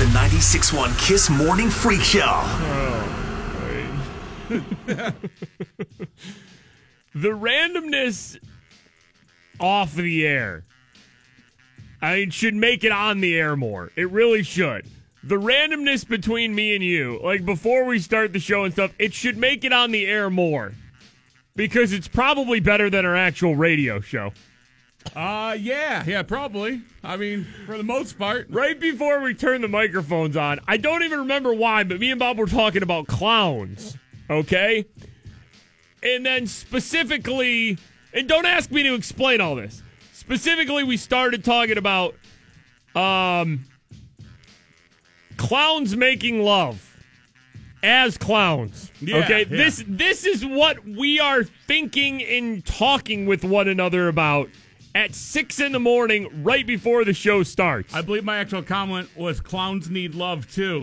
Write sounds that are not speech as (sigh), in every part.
the 96.1 Kiss Morning Freak Show. (laughs) the randomness off the air. I mean, should make it on the air more. It really should. The randomness between me and you, like before we start the show and stuff, it should make it on the air more. Because it's probably better than our actual radio show. Uh yeah, yeah, probably. I mean, for the most part. Right before we turned the microphones on, I don't even remember why, but me and Bob were talking about clowns. Okay? And then specifically, and don't ask me to explain all this. Specifically, we started talking about um clowns making love as clowns. Yeah, okay, yeah. this this is what we are thinking and talking with one another about at six in the morning, right before the show starts. I believe my actual comment was clowns need love too.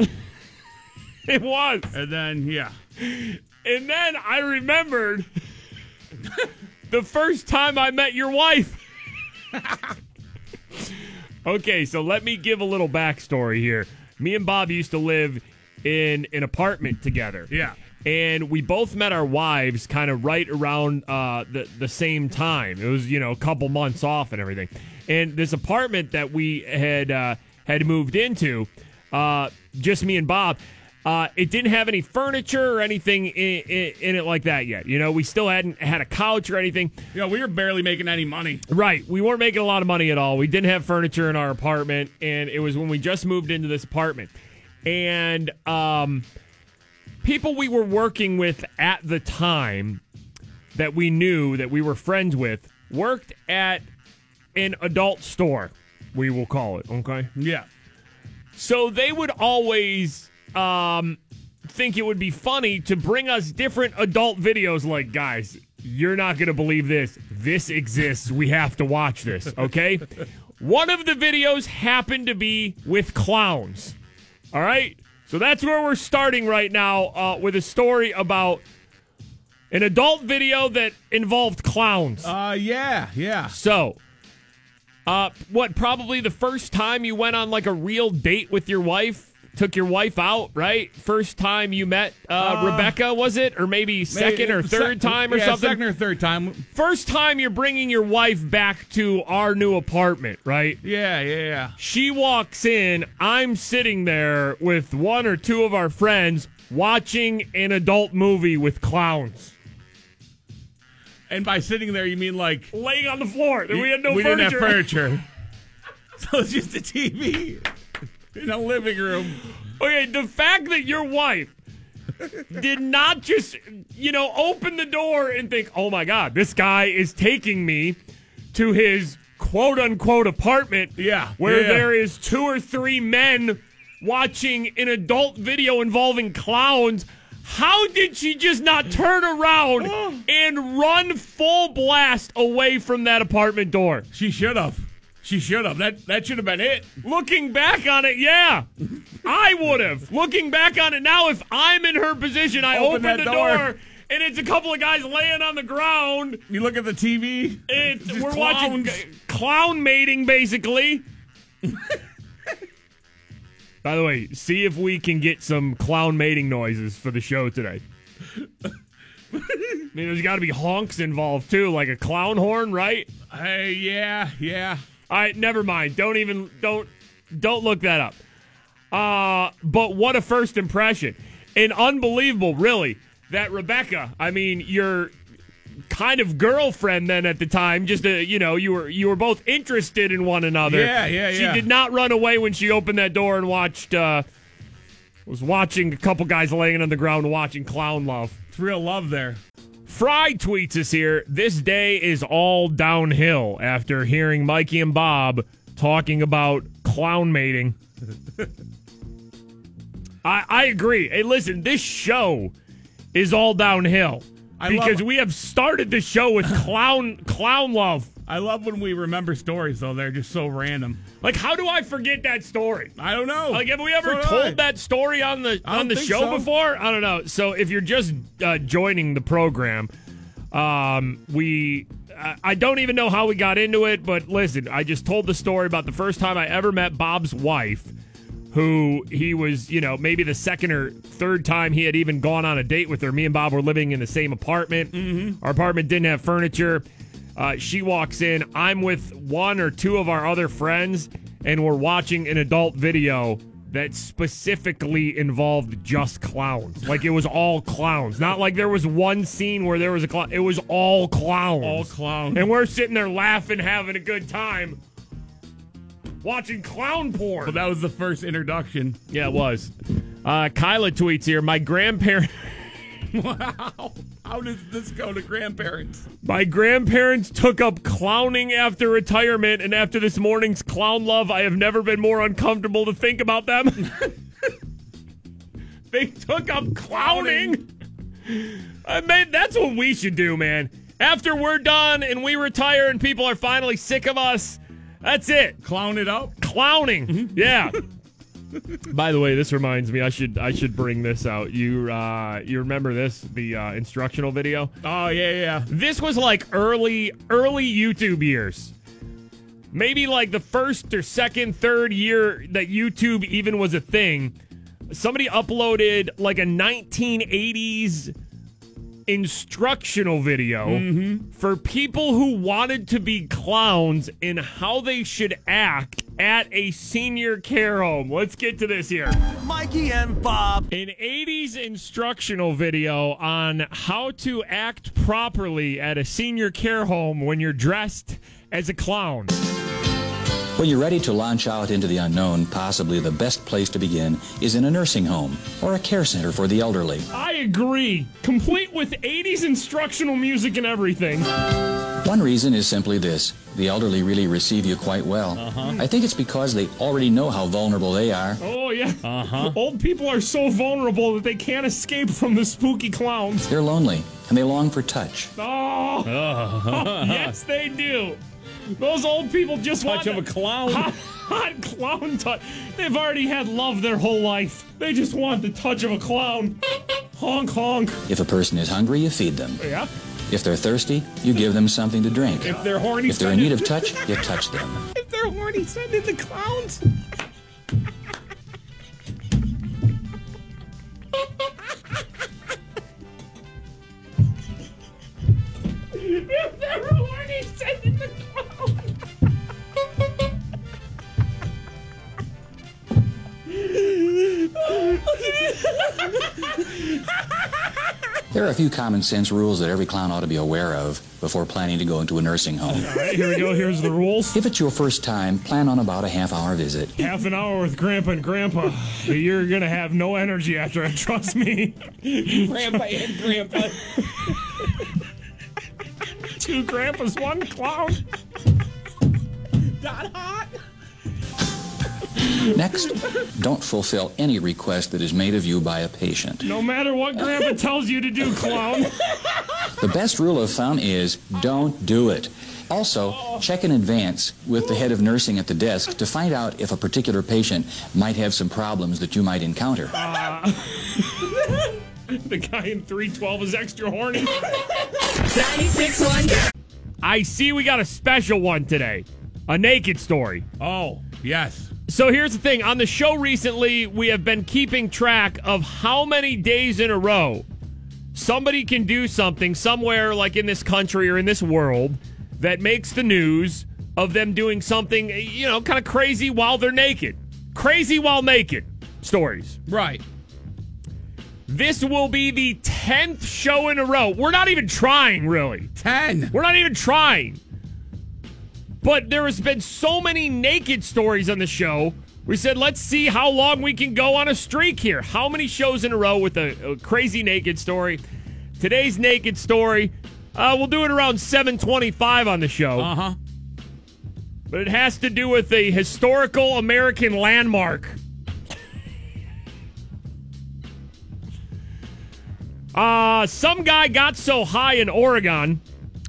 (laughs) it was, and then yeah. and then I remembered the first time I met your wife. (laughs) okay, so let me give a little backstory here. Me and Bob used to live in an apartment together. Yeah. And we both met our wives kind of right around uh, the, the same time. It was, you know, a couple months off and everything. And this apartment that we had uh, had moved into, uh, just me and Bob, uh, it didn't have any furniture or anything in, in, in it like that yet. You know, we still hadn't had a couch or anything. Yeah, we were barely making any money. Right. We weren't making a lot of money at all. We didn't have furniture in our apartment, and it was when we just moved into this apartment. And um, people we were working with at the time that we knew that we were friends with worked at an adult store, we will call it. Okay. Yeah. So they would always um, think it would be funny to bring us different adult videos like, guys, you're not going to believe this. This exists. We have to watch this, okay? (laughs) One of the videos happened to be with clowns. All right? So that's where we're starting right now uh, with a story about an adult video that involved clowns. Uh yeah, yeah. So, uh, what? Probably the first time you went on like a real date with your wife, took your wife out, right? First time you met uh, Uh, Rebecca, was it, or maybe second or third time or yeah, something? Second or third time. First time you're bringing your wife back to our new apartment, right? Yeah, yeah, yeah. She walks in. I'm sitting there with one or two of our friends watching an adult movie with clowns. And by sitting there, you mean like Laying on the floor. We had no furniture. we furniture. didn't have furniture. (laughs) so it's just a TV in a living room. Okay, the fact that your wife did not just, you know, open the door and think, oh my God, this guy is taking me to his quote unquote apartment. Yeah, Where yeah. there is two or three men watching an adult video involving clowns. How did she just not turn around oh. and run full blast away from that apartment door? She should have. She should have. That that should have been it. Looking back on it, yeah, I would have. Looking back on it now, if I'm in her position, I Open open, the door. door. and it's a couple of guys laying on the ground. You look at the TV. Just we're clowns. watching clown mating, basically. By the way, see if we can get some clown mating noises for the show today. I mean, there's got to be honks involved too, like a clown horn, right? Hey, yeah, yeah. All right, never mind. Don't even don't don't look that up. Uh, but what a first impression. And unbelievable, really, that Rebecca, I mean, your kind of girlfriend then at the time, just a, you know, you were you were both interested in one another. Yeah, yeah, yeah. She did not run away when she opened that door and watched uh was watching a couple guys laying on the ground watching clown love. It's real love there. Fry tweets us here. This day is all downhill after hearing Mikey and Bob talking about clown mating. (laughs) I, I agree. Hey, listen, this show is all downhill I because love- we have started the show with clown clown love. I love when we remember stories, though. They're just so random. Like, how do I forget that story? I don't know. Like, have we ever So told I. that story on the on the show so. before? I don't know. So, if you're just uh, joining the program, um, we I, I don't even know how we got into it, but listen, I just told the story about the first time I ever met Bob's wife, who he was, you know, maybe the second or third time he had even gone on a date with her. Me and Bob were living in the same apartment. Mm-hmm. Our apartment didn't have furniture. Uh, she walks in. I'm with one or two of our other friends, and we're watching an adult video that specifically involved just clowns. Like it was all clowns. Not like there was one scene where there was a clown. It was all clowns. All clowns. And we're sitting there laughing, having a good time, watching clown porn. Well, that was the first introduction. yeah, it was. Uh, Kyla tweets here. My grandparents. (laughs) Wow. How does this go to grandparents? My grandparents took up clowning after retirement, and after this morning's clown love, I have never been more uncomfortable to think about them. (laughs) they took up clowning. I mean, that's what we should do, man. After we're done and we retire and people are finally sick of us, that's it. Clown it up? Clowning. Mm-hmm. Yeah. (laughs) By the way, this reminds me I should I should bring this out. You uh you remember this the uh, instructional video? Oh, yeah, yeah. This was like early early YouTube years. Maybe like the first or second, third year that YouTube even was a thing. Somebody uploaded like a 1980s instructional video mm-hmm. for people who wanted to be clowns and how they should act at a senior care home. Let's get to this here Mikey and Bob. an 80s instructional video on how to act properly at a senior care home when you're dressed as a clown. When you're ready to launch out into the unknown, possibly the best place to begin is in a nursing home or a care center for the elderly. I agree. Complete with 80s instructional music and everything. One reason is simply this the elderly really receive you quite well. Uh-huh. I think it's because they already know how vulnerable they are. Oh, yeah. Uh huh. Old people are so vulnerable that they can't escape from the spooky clowns. They're lonely and they long for touch. Oh, (laughs) yes, they do. Those old people just want Touch of a clown. hot, (laughs) hot clown touch. They've already had love their whole life. They just want the touch of a clown. Honk honk. If a person is hungry, you feed them. Yeah. If they're thirsty, you give them something to drink. If they're horny, If they're in need of touch, you touch them. (laughs) If they're horny, send in the clowns. (laughs) if they're horny, send in the There are a few common sense rules that every clown ought to be aware of before planning to go into a nursing home. All right, here we go. Here's the rules. If it's your first time, plan on about a half hour visit. Half an hour with Grandpa and Grandpa. You're gonna have no energy after it. Trust me. Grandpa and Grandpa. Two grandpas, one clown. Not hot. Next, don't fulfill any request that is made of you by a patient. No matter what Grandpa tells you to do, clown. The best rule of thumb is don't do it. Also, check in advance with the head of nursing at the desk to find out if a particular patient might have some problems that you might encounter. Ah. (laughs) The guy in 312 is extra horny. 96.1. I see we got a special one today. A naked story. Oh, yes. So here's the thing. On the show recently, we have been keeping track of how many days in a row somebody can do something somewhere like in this country or in this world that makes the news of them doing something, you know, kind of crazy while they're naked. Crazy while naked stories. Right. This will be the 10th show in a row. We're not even trying, really. 10. We're not even trying. But there has been so many naked stories on the show. We said, let's see how long we can go on a streak here. How many shows in a row with a, a crazy naked story? Today's naked story, uh, we'll do it around 725 on the show. Uh huh. But it has to do with a historical American landmark. Uh, some guy got so high in Oregon.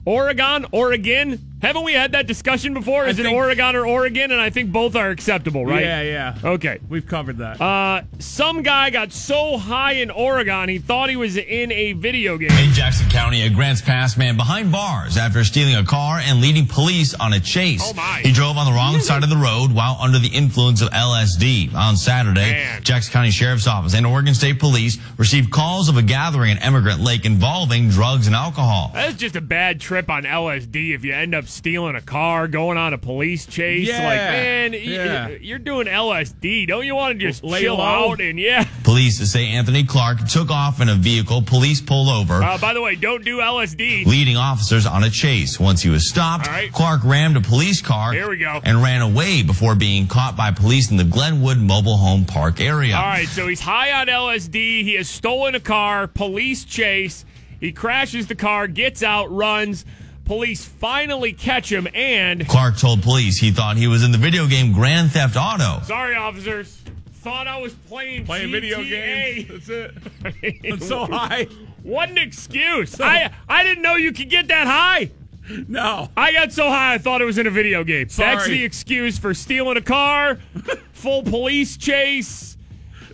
Oregon, Oregon. Haven't we had that discussion before? Is it Oregon or Oregon? And I think both are acceptable, right? Yeah, yeah. Okay. We've covered that. Uh, some guy got so high in Oregon he thought he was in a video game. In Jackson County, a Grants Pass man behind bars after stealing a car and leading police on a chase. Oh, my. He drove on the wrong side of the road while under the influence of LSD. On Saturday, Man. Jackson County Sheriff's Office and Oregon State Police received calls of a gathering at Emigrant Lake involving drugs and alcohol. That's just a bad trip on LSD if you end up stealing a car, going on a police chase. Yeah, Like, man, yeah. you're doing LSD. Don't you want to just Lay chill low. out and yeah? Police say Anthony Clark took off in a vehicle police pulled over. Uh, by the way, don't do LSD. leading officers on a chase. Once he was stopped, All right. Clark rammed a police car Here we go. and ran away before being caught by police in the Glenwood Mobile Home Park area. All right, so he's high on LSD. He has stolen a car. Police chase. He crashes the car, gets out, runs. Police finally catch him, and Clark told police he thought he was in the video game Grand Theft Auto. sorry, officers, thought I was playing Playing video GTA. games. (laughs) That's it. I'm so high. What an excuse! I I didn't know you could get that high. No. I got so high I thought it was in a video game. That's the excuse for stealing a car, (laughs) full police chase.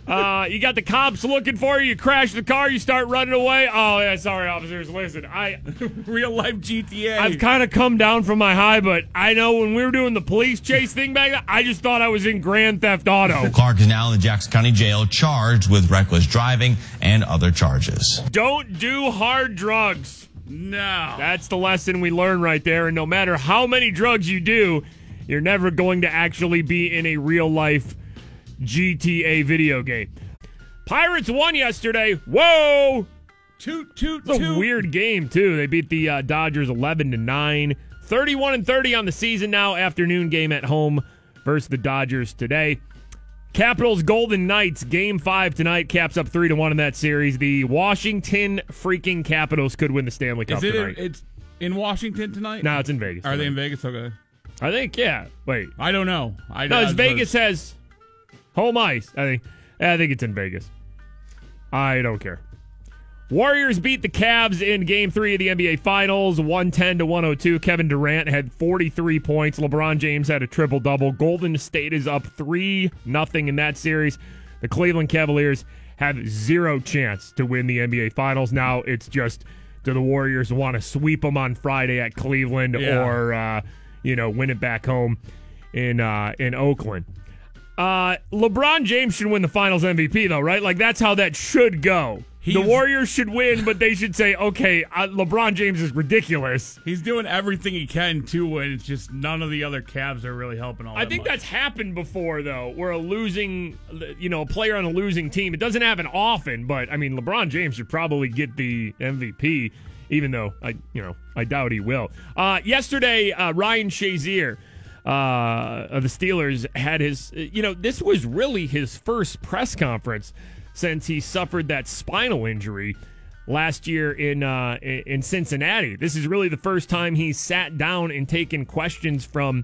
Uh, you got the cops looking for you. You crash the car. You start running away. Oh yeah, sorry, officers. Listen, I (laughs) Real life GTA. I've kind of come down from my high, but I know when we were doing the police chase thing back then, I just thought I was in Grand Theft Auto. (laughs) Clark is now in the Jackson County Jail charged with reckless driving and other charges. Don't do hard drugs. no. That's the lesson we learn right there. And no matter how many drugs you do, you're never going to actually be in a real life GTA video game. Pirates won yesterday. Whoa! toot, toot, It's a toot. weird game too. They beat the uh, Dodgers 11 to 9. 31 and 30 on the season now. Afternoon game at home versus the Dodgers today. Capitals Golden Knights game 5 tonight caps up 3 to 1 in that series. The Washington freaking Capitals could win the Stanley Cup Is it? tonight. It's in Washington tonight. no, it's in Vegas. Are they in Vegas? Okay. I think yeah. Wait. I don't know. I No, I it's was- Vegas has home ice. I think. I think it's in Vegas. I don't care. Warriors beat the Cavs in Game Three of the NBA Finals, one ten to one hundred two. Kevin Durant had forty three points. LeBron James had a triple double. Golden State is up three nothing in that series. The Cleveland Cavaliers have zero chance to win the NBA Finals. Now it's just do the Warriors want to sweep them on Friday at Cleveland Yeah. or uh, you know win it back home in uh, in Oakland? Uh, LeBron James should win the Finals MVP though, right? Like that's how that should go. the Warriors should win, but they should say, okay, uh, LeBron James is ridiculous. He's doing everything he can to win. it's just none of the other Cavs are really helping all I that think much. that's happened before though, where a losing, you know, a player on a losing team. It doesn't happen often, but I mean, LeBron James should probably get the MVP, even though I, you know, I doubt he will. Uh, yesterday, uh, Ryan Shazier. Uh, of the Steelers had his, you know, this was really his first press conference since he suffered that spinal injury last year in uh, in in Cincinnati. This is really the first time he sat down and taken questions from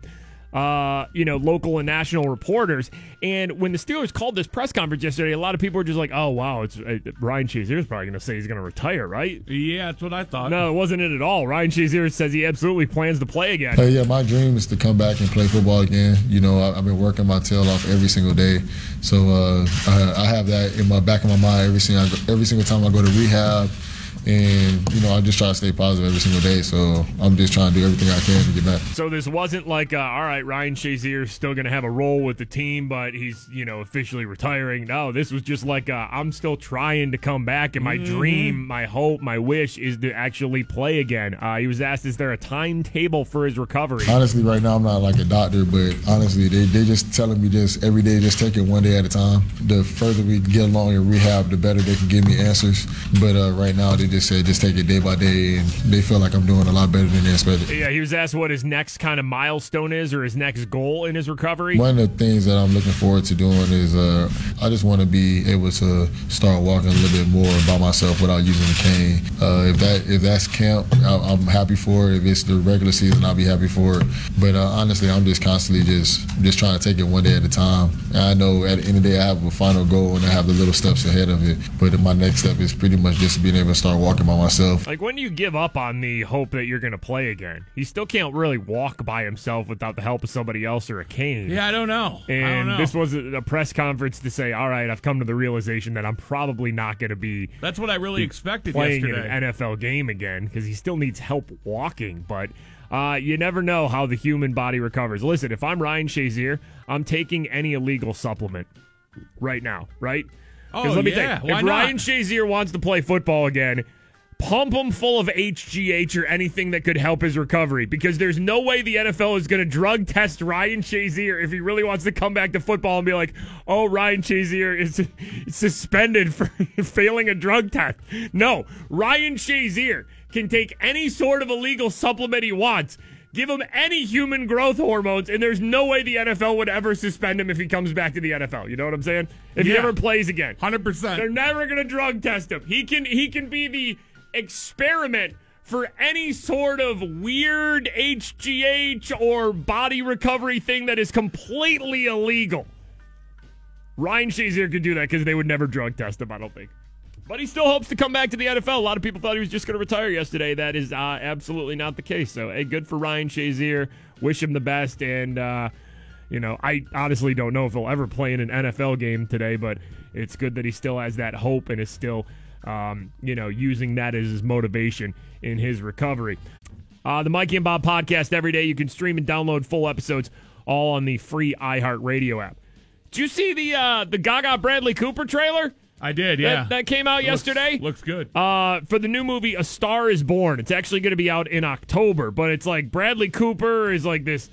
uh, you know local and national reporters. And when the Steelers called this press conference yesterday, a lot of people were just like, "Oh wow, it's uh, Ryan Shazier's probably going to say he's going to retire, right?" yeah, that's what I thought. No, it wasn't it at all. Ryan Shazier says he absolutely plans to play again. Hey, yeah, my dream is to come back and play football again. You know, I, I've been working my tail off every single day, so uh, I, I have that in my back of my mind every single every single time I go to rehab, and you know, I just try to stay positive every single day. So I'm just trying to do everything I can to get back. So this wasn't like, uh, all right, Ryan Shazier's still going to have a role with the team, but he's you know officially retiring. No, this was just like, uh, I'm still trying to come back, and my dream, my hope, my wish is to actually play again. Uh, he was asked, is there a timetable for his recovery? Honestly, right now I'm not like a doctor, but honestly, they they just telling me just every day, just take it one day at a time. The further we get along in rehab, the better they can give me answers. But uh, right now, they just said just take it day by day, and they feel like I'm doing a lot better than they expected. Yeah, he was asked what his next kind of milestone is or his next goal in his recovery. One of the things that I'm looking forward to doing is uh, I just want to be able to start walking a little bit more by myself without using a cane. Uh, if that if that's camp, I, I'm happy for it. If it's the regular season, I'll be happy for it. But uh, honestly, I'm just constantly just just trying to take it one day at a time. And I know at the end of the day, I have a final goal and I have the little steps ahead of it. But my next step is pretty much just being able to start walking by myself. Like when do you give up on the hope that you're going to play again? He still can't really walk by himself without the help of somebody else or a cane. Yeah, I don't know. And I don't know. this was a a press conference to say, all right, I've come to the realization that I'm probably not going to be That's what I really expected playing yesterday. in an NFL game again because he still needs help walking. But uh, you never know how the human body recovers. Listen, if I'm Ryan Shazier, I'm taking any illegal supplement right now, right? Oh, let me yeah. think. If? Ryan Shazier wants to play football again, pump him full of HGH or anything that could help his recovery because there's no way the NFL is going to drug test Ryan Shazier if he really wants to come back to football and be like, oh, Ryan Shazier is (laughs) suspended for (laughs) failing a drug test. No, Ryan Shazier can take any sort of illegal supplement he wants. Give him any human growth hormones, and there's no way the NFL would ever suspend him if he comes back to the NFL. You know what I'm saying? If he ever plays again. 100%. They're never gonna drug test him. He can he can be the experiment for any sort of weird HGH or body recovery thing that is completely illegal. Ryan Shazier could do that because they would never drug test him, I don't think. But he still hopes to come back to the NFL. A lot of people thought he was just going to retire yesterday. That is uh, absolutely not the case. So, hey, good for Ryan Shazier. Wish him the best. And, uh, you know, I honestly don't know if he'll ever play in an NFL game today, but it's good that he still has that hope and is still, um, you know, using that as his motivation in his recovery. Uh, the Mikey and Bob podcast every day. You can stream and download full episodes all on the free iHeartRadio app. Did you see the uh, the Gaga Bradley Cooper trailer? I did, yeah. That, that came out It looks- yesterday. Looks, good. Uh, for the new movie A Star Is Born. It's actually going to be out in October, but it's like Bradley Cooper is like this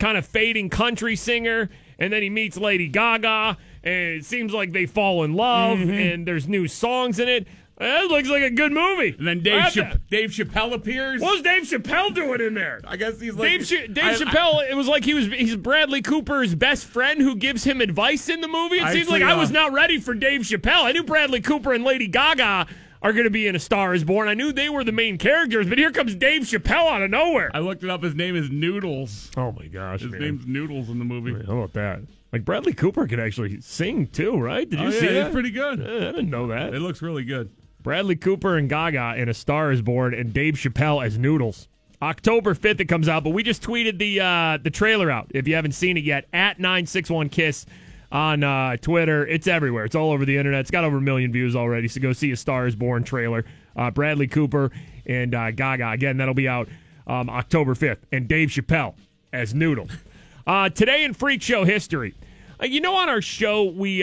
kind of fading country singer, and then he meets Lady Gaga, and it seems like they fall in love, Mm-hmm. and there's new songs in it. That looks like a good movie. and then Dave, Chap- the- Dave Chappelle appears. What was Dave Chappelle doing in there? I guess he's like Dave, Ch- Dave I- I- Chappelle, it was like he was he's Bradley Cooper's best friend who gives him advice in the movie. It I seems like see, I was uh, not ready for Dave Chappelle. I knew Bradley Cooper and Lady Gaga are going to be in A Star Is Born. I knew they were the main characters, but here comes Dave Chappelle out of nowhere. I looked it up. His name is Noodles. Oh my gosh, His man. name's Noodles in the movie. How about that? Like Bradley Cooper could actually sing too, right? Did you Oh, see yeah, that? he's pretty good. Eh, I didn't know that. It looks really good. Bradley Cooper and Gaga in A Star Is Born, and Dave Chappelle as Noodles. October fifth it comes out, but we just tweeted the uh, the trailer out. If you haven't seen it yet, at nine six one kiss on uh, Twitter, it's everywhere. It's all over the internet. It's got over a million views already. So go see A Star Is Born trailer. Uh, Bradley Cooper and uh, Gaga again. That'll be out um, October fifth, and Dave Chappelle as Noodle. Uh, today in Freak Show history. Uh, you know, on our show, we,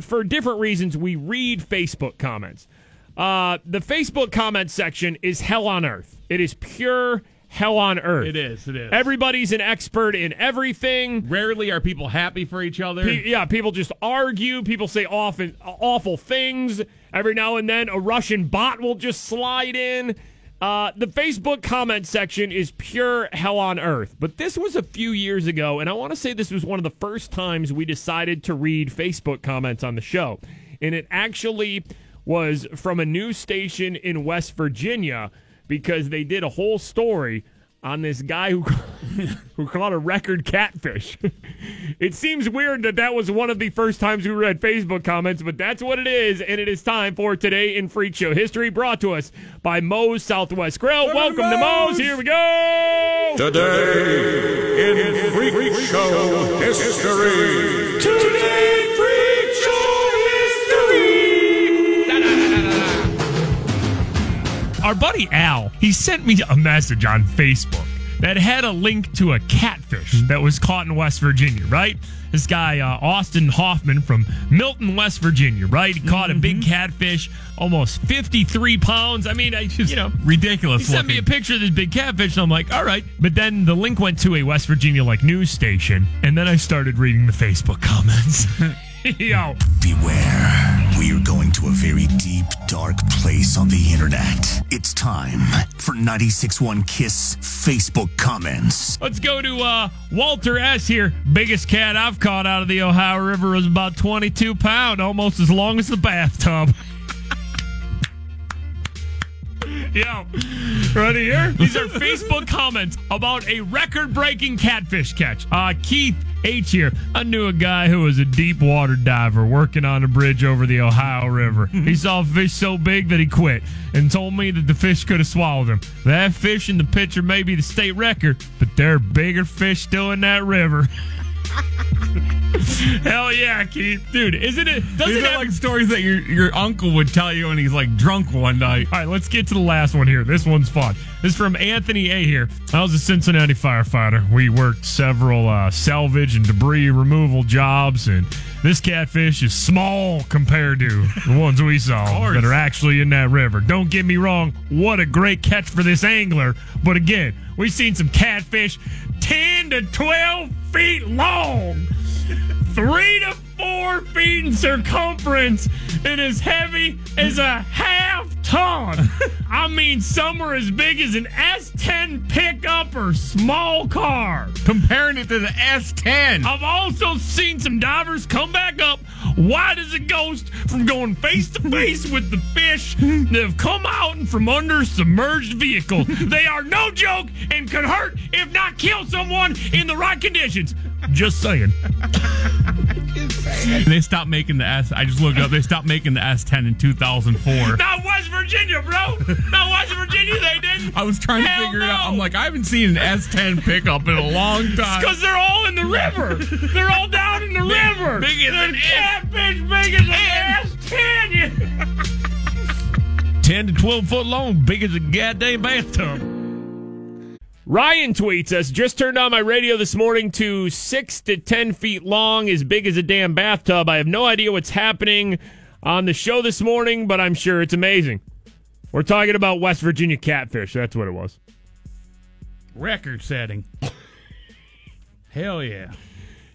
for different reasons, we read Facebook comments. Uh, the Facebook comment section is hell on earth. It is pure hell on earth. It is. It is. Everybody's an expert in everything. Rarely are people happy for each other. Pe- yeah, people just argue. People say often awful things. Every now and then, a Russian bot will just slide in. Uh, the Facebook comment section is pure hell on earth. But this was a few years ago, and I want to say this was one of the first times we decided to read Facebook comments on the show. And it actually was from a news station in West Virginia because they did a whole story on this guy who (laughs) who caught a record catfish. (laughs) it seems weird that that was one of the first times we read Facebook comments, but that's what it is, and it is time for today in Freak Show history, brought to us by Moe's Southwest Grill. Welcome to Moe's. Here we go. Today in Freak Show History. Today Our buddy Al, he sent me a message on Facebook that had a link to a catfish that was caught in West Virginia, right? This guy, uh, Austin Hoffman from Milton, West Virginia, right? He caught a big catfish, almost 53 pounds. I mean, I just, you know, ridiculous He sent me a picture of this big catfish, and I'm like, all right. But then the link went to a West Virginia, like, news station, and then I started reading the Facebook comments. (laughs) (laughs) Yo. Beware, we're going to a very deep, dark place on the internet. It's time for 96.1 Kiss Facebook comments. Let's go to uh, Walter S. here. Biggest cat I've caught out of the Ohio River was about 22 pound, almost as long as the bathtub. (laughs) Yo, ready here? These are Facebook comments about a record-breaking catfish catch. Uh, Keith H here. I knew a guy who was a deep water diver working on a bridge over the Ohio River. (laughs) He saw a fish so big that he quit and told me that the fish could have swallowed him. That fish in the picture may be the state record, but there are bigger fish still in that river. (laughs) Hell yeah, Keith. Dude, isn't it? Doesn't These are have like stories that your your uncle would tell you when he's like drunk one night. All right, let's get to the last one here. This one's fun. This is from Anthony A. here. I was a Cincinnati firefighter. We worked several uh, salvage and debris removal jobs, and this catfish is small compared to the ones we saw that are actually in that river. Don't get me wrong, what a great catch for this angler. But again, we've seen some catfish 10 to 12 feet long three to four feet in circumference and as heavy as a half ton. (laughs) I mean, some are as big as an S10 pickup or small car. Comparing it to the S10. I've also seen some divers come back up white as a ghost from going face to face (laughs) with the fish that have come out from under submerged vehicles. (laughs) They are no joke and could hurt, if not kill someone in the right conditions. Just saying. They stopped making the S. I just looked up. They stopped making the S10 in 2004. Not West Virginia, bro. Not West Virginia, they didn't. I was trying to Hell figure it out. I'm like, I haven't seen an S10 pickup in a long time. Because they're all in the river. They're all down in the river. big as They're catfish big as an S10. (laughs) 10 to 12 foot long, big as a goddamn bathtub. Ryan tweets us, just turned on my radio this morning to six to 10 feet long, as big as a damn bathtub. I have no idea what's happening on the show this morning, but I'm sure it's amazing. We're talking about West Virginia catfish. That's what it was. Record setting. Hell yeah.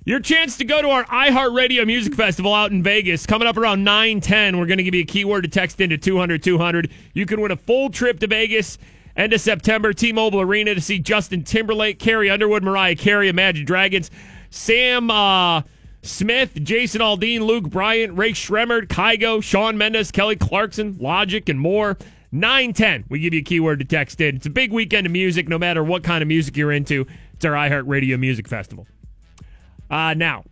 Your chance to go to our iHeartRadio Music Festival out in Vegas coming up around 910. We're going to give you a keyword to text into 200 200. You can win a full trip to Vegas end of September, T Mobile Arena to see Justin Timberlake, Carrie Underwood, Mariah Carey, Imagine Dragons, Sam uh, Smith, Jason Aldean, Luke Bryan, Rae Sremmurd, Kygo, Shawn Mendes, Kelly Clarkson, Logic, and more. 910. We give you a keyword to text in. It's a big weekend of music, no matter what kind of music you're into. It's our iHeartRadio Music Festival. Uh, now,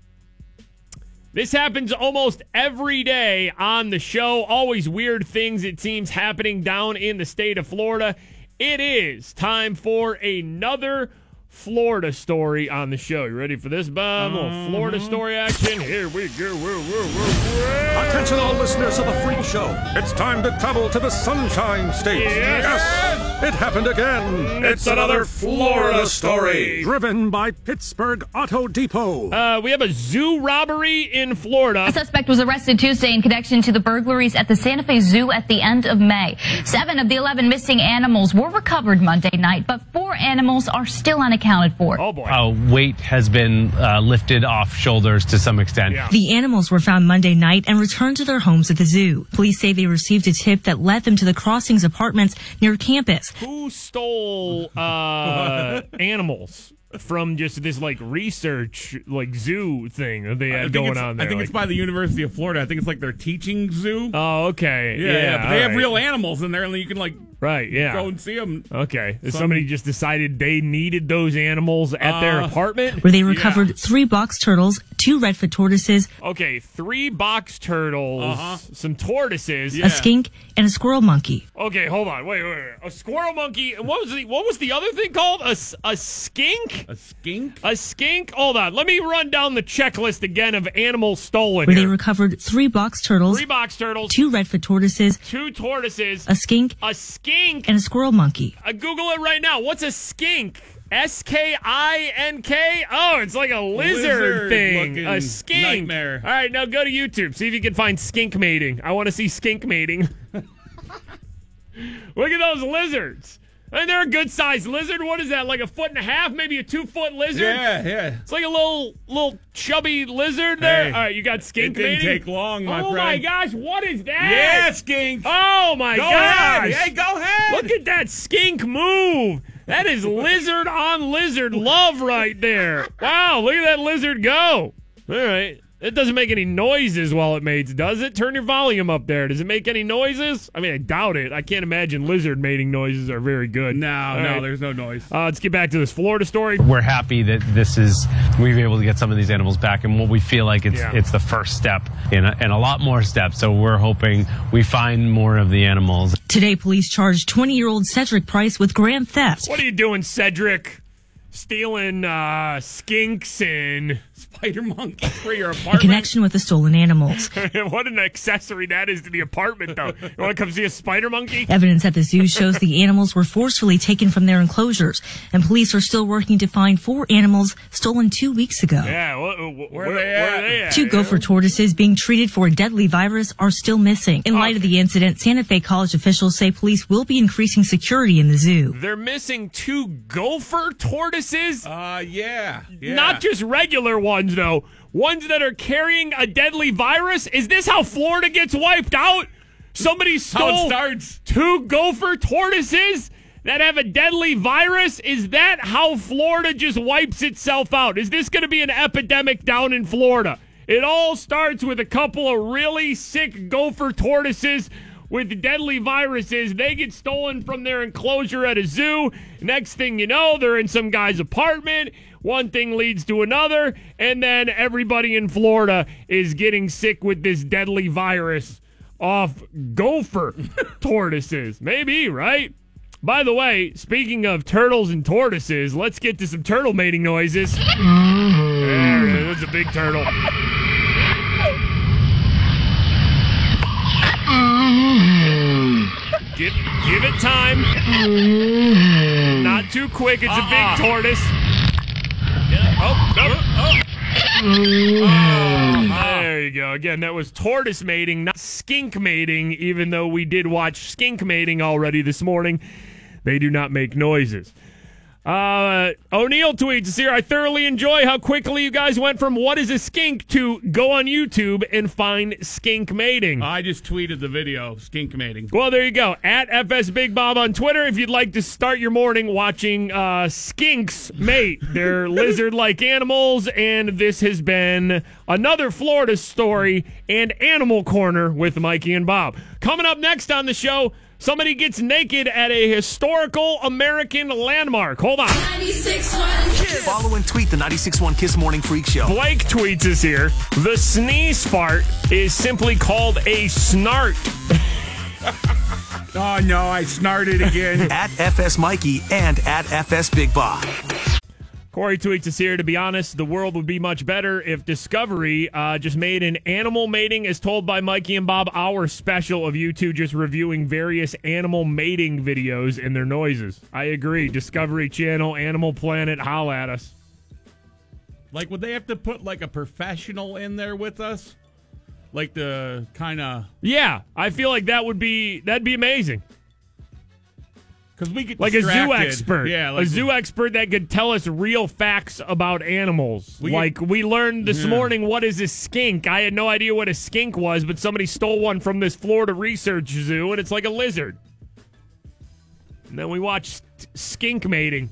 this happens almost every day on the show. Always weird things, it seems, happening down in the state of Florida. It is time for another Florida story on the show. You ready for this, Bob? A little Florida story action. Here we go. Attention, all listeners of the Freak Show. It's time to travel to the Sunshine State. Yes. it happened again. It's another Florida story. Driven by Pittsburgh Auto Depot. Uh, we have a zoo robbery in Florida. A suspect was arrested Tuesday in connection to the burglaries at the Santa Fe Zoo at the end of May. Seven of the 11 missing animals were recovered Monday night, but four animals are still unaccounted for. Oh, boy. uh, weight has been uh, lifted off shoulders to some extent. Yeah. The animals were found Monday night and returned to their homes at the zoo. Police say they received a tip that led them to the Crossings apartments near campus. Who stole uh, (laughs) animals from just this like research like zoo thing that they I had going on there? I think like- it's by the University of Florida. I think it's like their teaching zoo. Oh, okay. yeah, yeah, but they have right. real animals in there, and you can like Right. Yeah. go and see them. Okay. Some- Somebody just decided they needed those animals at their Uh, apartment. Where they recovered three box turtles, two redfoot tortoises, Okay, three box turtles, Uh-huh. some tortoises. Yeah. a skink, and a squirrel monkey. Okay, hold on. Wait, wait, wait. A squirrel monkey. And what was the what was the other thing called? A, a skink? A skink. A skink? Hold on. Let me run down the checklist again of animals stolen. Where they recovered three box turtles, Three box turtles, two redfoot tortoises, two tortoises, a skink, a skink. And a squirrel monkey. Uh, Google it right now. What's a skink? S K I N K. Oh, it's like a lizard, Lizard thing. A skink. nightmare. All right, now go to YouTube. See if you can find skink mating. I want to see skink mating. (laughs) Look at those lizards. And they're a good sized lizard. What is that? Like a foot and a half, maybe a two foot lizard? Yeah, yeah. It's like a little little chubby lizard there. Hey, All right, you got skink it didn't mating? take long, my oh my gosh, what is that? Yeah, skink. Oh my Go gosh. ahead. Hey, go ahead. Look at that skink move. That is lizard on lizard love right there. Wow, look at that lizard go. All right. It doesn't make any noises while it mates, does it? Turn your volume up there. Does it make any noises? I mean, I doubt it. I can't imagine lizard mating noises are very good. No, All no, right. there's no noise. Uh, let's get back to this Florida story. We're happy that this is we've been able to get some of these animals back, and what we feel like it's Yeah. it's the first step in a, in a lot more steps. So we're hoping we find more of the animals. Today, police charged 20 year old Cedric Price with grand theft. What are you doing, Cedric? Stealing uh, skinks and Spider monkey (laughs) for your In apartment? connection with the stolen animals. (laughs) what an accessory that is to the apartment, though. You want to come see a spider monkey? Evidence at the zoo shows the animals were forcefully taken from their enclosures, and police are still working to find four animals stolen two weeks ago. Yeah, wh- wh- where, they where are they at? Two gopher tortoises being treated for a deadly virus are still missing. In light of the incident, Santa Fe College officials say police will be increasing security in the zoo. They're missing two gopher tortoises. Uh, yeah. yeah. Not just regular ones, though. Ones that are carrying a deadly virus. Is this how Florida gets wiped out? Somebody (laughs) stole starts. two gopher tortoises that have a deadly virus. Is that how Florida just wipes itself out? Is this going to be an epidemic down in Florida? It all starts with a couple of really sick gopher tortoises with deadly viruses. They get stolen from their enclosure at a zoo. Next thing you know, they're in some guy's apartment. One thing leads to another, and then everybody in Florida is getting sick with this deadly virus off gopher (laughs) tortoises. Maybe, right? By the way, speaking of turtles and tortoises, let's get to some turtle mating noises. Mm-hmm. There is. That's a big turtle. Mm-hmm. Give, give it time. Mm-hmm. Not too quick. It's a Uh-uh. big tortoise. Oh. Oh. There you go. Again, that was tortoise mating, not skink mating, even though we did watch skink mating already this morning. They do not make noises. Uh, O'Neill tweets here. I thoroughly enjoy how quickly you guys went from what is a skink to go on YouTube and find skink mating. I just tweeted the video, skink mating. Well, there you go. At FS Big Bob on Twitter if you'd like to start your morning watching uh, skinks mate. They're (laughs) lizard like animals, and this has been another Florida story and Animal Corner with Mikey and Bob. Coming up next on the show, somebody gets naked at a historical American landmark. Hold on. Kiss. Follow and tweet the 96.1 Kiss Morning Freak Show. Blake tweets us here. The sneeze fart is simply called a snart. (laughs) Oh, no, I snarted again. (laughs) At FS Mikey and at FS Big Bob. Corey tweets us here. To be honest, the world would be much better if Discovery uh, just made an animal mating as told by Mikey and Bob hour special of you two just reviewing various animal mating videos and their noises. I agree. Discovery Channel, Animal Planet, holla at us. like, would they have to put like a professional in there with us? Like the kind of Yeah, I feel like that would be that'd be amazing. Because we get Like a zoo expert. Yeah, a zoo expert that could tell us real facts about animals. We like we learned this Yeah. morning what is a skink. I had no idea what a skink was, but somebody stole one from this Florida research zoo and it's like a lizard. And then we watched skink mating.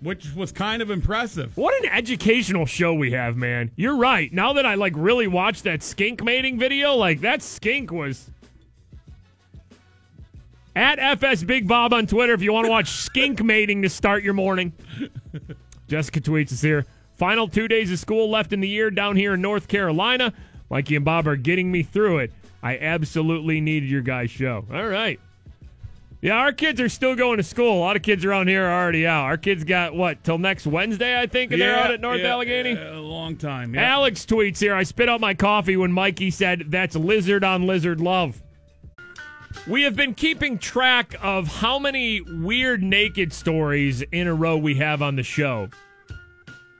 which was kind of impressive. What an educational show we have, man. You're right. Now that I like really watched that skink mating video, like that skink was at FS Big Bob on Twitter if you want to watch (laughs) skink mating to start your morning. Jessica tweets us here. Final two days of school left in the year down here in North Carolina. Mikey and Bob are getting me through it. I absolutely needed your guys' show. All right. Yeah, our kids are still going to school. A lot of kids around here are already out. Our kids got what till next Wednesday, I think, and they're out at North yeah, Allegheny. yeah, a long time. Yeah. Alex tweets here. I spit out my coffee when Mikey said that's lizard on lizard love. We have been keeping track of how many weird naked stories in a row we have on the show.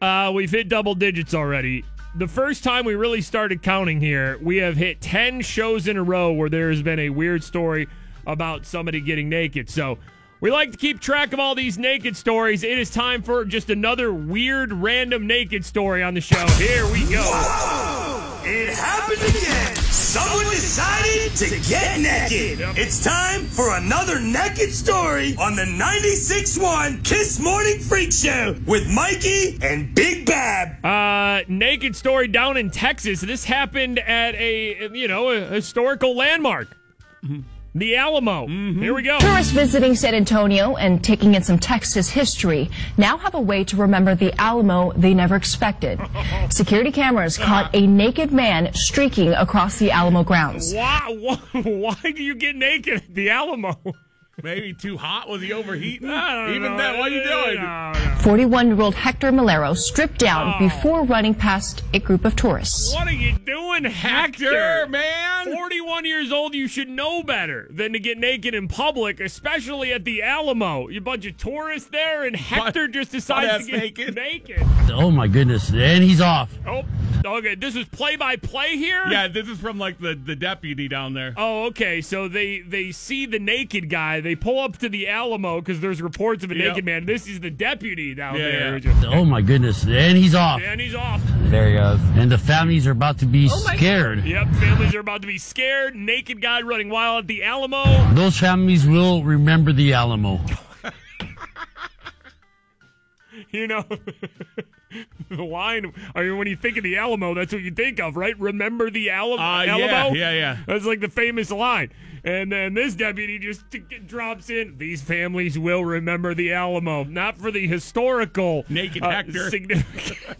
Uh, we've hit double digits already. The first time we really started counting here, we have hit 10 shows in a row where there has been a weird story about somebody getting naked. So We like to keep track of all these naked stories. It is time for just another weird, random naked story on the show. Here we go. It happened again. Someone decided to get naked. It's time for another naked story on the 96.1 Kiss Morning Freak Show with Mikey and Big Bob. Uh, naked story down in Texas. This happened at a, you know, a historical landmark. (laughs) The Alamo. Mm-hmm. Here we go. Tourists visiting San Antonio and taking in some Texas history now have a way to remember the Alamo they never expected. (laughs) Security cameras caught a naked man streaking across the Alamo grounds. Why, why, (laughs) why do you get naked at the Alamo? Maybe too hot? Was he overheating? I don't Even know. that, what are you doing? No, no. 41 year old Hector Malero stripped down oh. before running past a group of tourists. What are you doing, Hector? Hector, man. 41 years old, you should know better than to get naked in public, especially at the Alamo. You bunch of tourists there, and Hector just decides to get naked. naked. Oh my goodness! And he's off. Oh, okay. This is play by play here? Yeah, this is from like the, the deputy down there. Oh, okay. So they they see the naked guy. They pull up to the Alamo because there's reports of a Yep. naked man. This is the deputy down Yeah, there. yeah. Oh my goodness! And he's off. And he's off. There he goes. And the families are about to be scared. Yep, families are about to be scared. Naked guy running wild at the Alamo. Those families will remember the Alamo. (laughs) You know, (laughs) the line. I mean, when you think of the Alamo, that's what you think of, right? Remember the Ala- Uh, yeah, Alamo? yeah, yeah. That's like the famous line. And then this deputy just t- drops in. These families will remember the Alamo, not for the historical Naked uh, Hector. significance.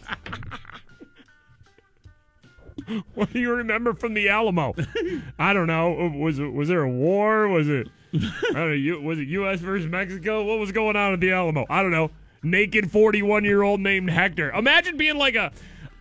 (laughs) what do you remember from the Alamo? (laughs) I don't know. Was it was there a war? Was it I don't know, was it U.S. versus Mexico? What was going on at the Alamo? I don't know. Naked forty-one year old named Hector. Imagine being like a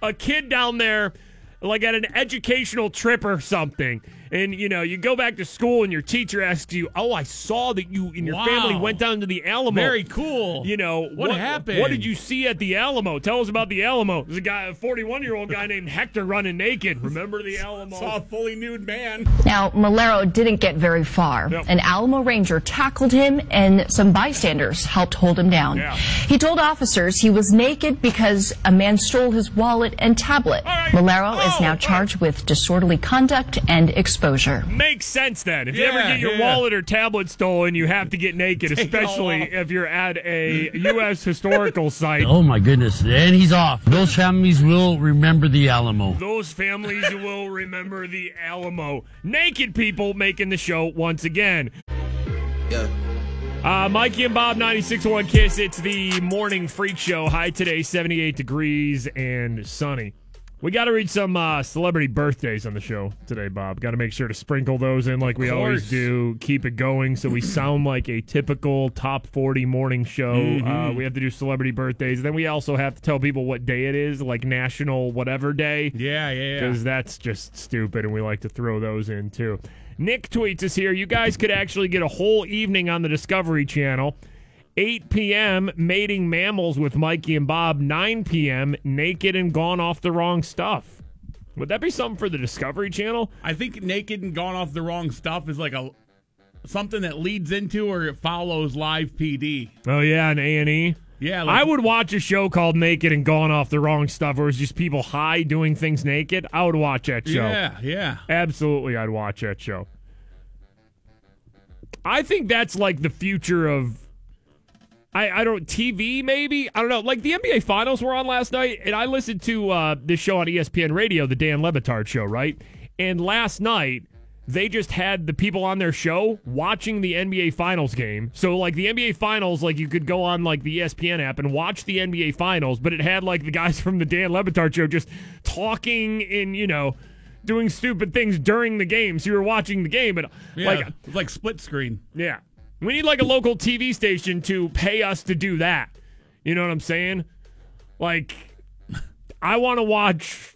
a kid down there, like at an educational trip or something. And you know, you go back to school and your teacher asks you, "Oh, I saw that you and your Wow. family went down to the Alamo. Very cool. You know What happened? What did you see at the Alamo? Tell us about the Alamo. There's a guy, a 41 year old guy named Hector, running naked. Remember the (laughs) Alamo? Saw a fully nude man. Now, Malero didn't get very far. Yep. An Alamo ranger tackled him, and some bystanders helped hold him down. Yeah. He told officers he was naked because a man stole his wallet and tablet. All right. Malero Oh, is now all charged with disorderly conduct and exposure. Makes sense then. If you ever get your yeah. wallet or tablet stolen, you have to get naked, Take especially if you're at a U.S. (laughs) historical site. Oh my goodness! And he's off. Those families will remember the Alamo. Those families will remember the Alamo. Naked people making the show once again. Yeah. Uh, Mikey and Bob, 96.1 Kiss. It's the morning freak show. High today, 78 degrees and sunny. We got to read some uh, celebrity birthdays on the show today, Bob. Got to make sure to sprinkle those in like we always do. Keep it going so we (laughs) sound like a typical top 40 morning show. Uh, we have to do celebrity birthdays. Then we also have to tell people what day it is, like National Whatever Day Yeah, yeah, yeah. because that's just stupid, and we like to throw those in too. Nick tweets us here. You guys could actually get a whole evening on the Discovery Channel. 8 p.m. Mating Mammals with Mikey and Bob. 9 p.m. Naked and Gone Off the Wrong Stuff. Would that be something for the Discovery Channel? I think naked and gone off the wrong stuff is like a something that leads into or it follows live PD. Oh yeah, an A and E. Yeah, like- I would watch a show called Naked and Gone Off the Wrong Stuff, where it's just people high doing things naked. I would watch that show. Yeah, yeah. Absolutely, I'd watch that show. I think that's like the future of. I, I don't TV maybe? I don't know. Like the NBA Finals were on last night and I listened to uh, this show on ESPN Radio the Dan Le Batard show right? And last night they just had the people on their show watching the NBA Finals game. So like the NBA Finals like you could go on like the ESPN app and watch the NBA Finals but it had like the guys (laughs) from the Dan Le Batard show just talking in you know doing stupid things during the game. So you were watching the game but yeah like like split screen. yeah. We need like a local TV station to pay us to do that. You know what I'm saying? Like, I want to watch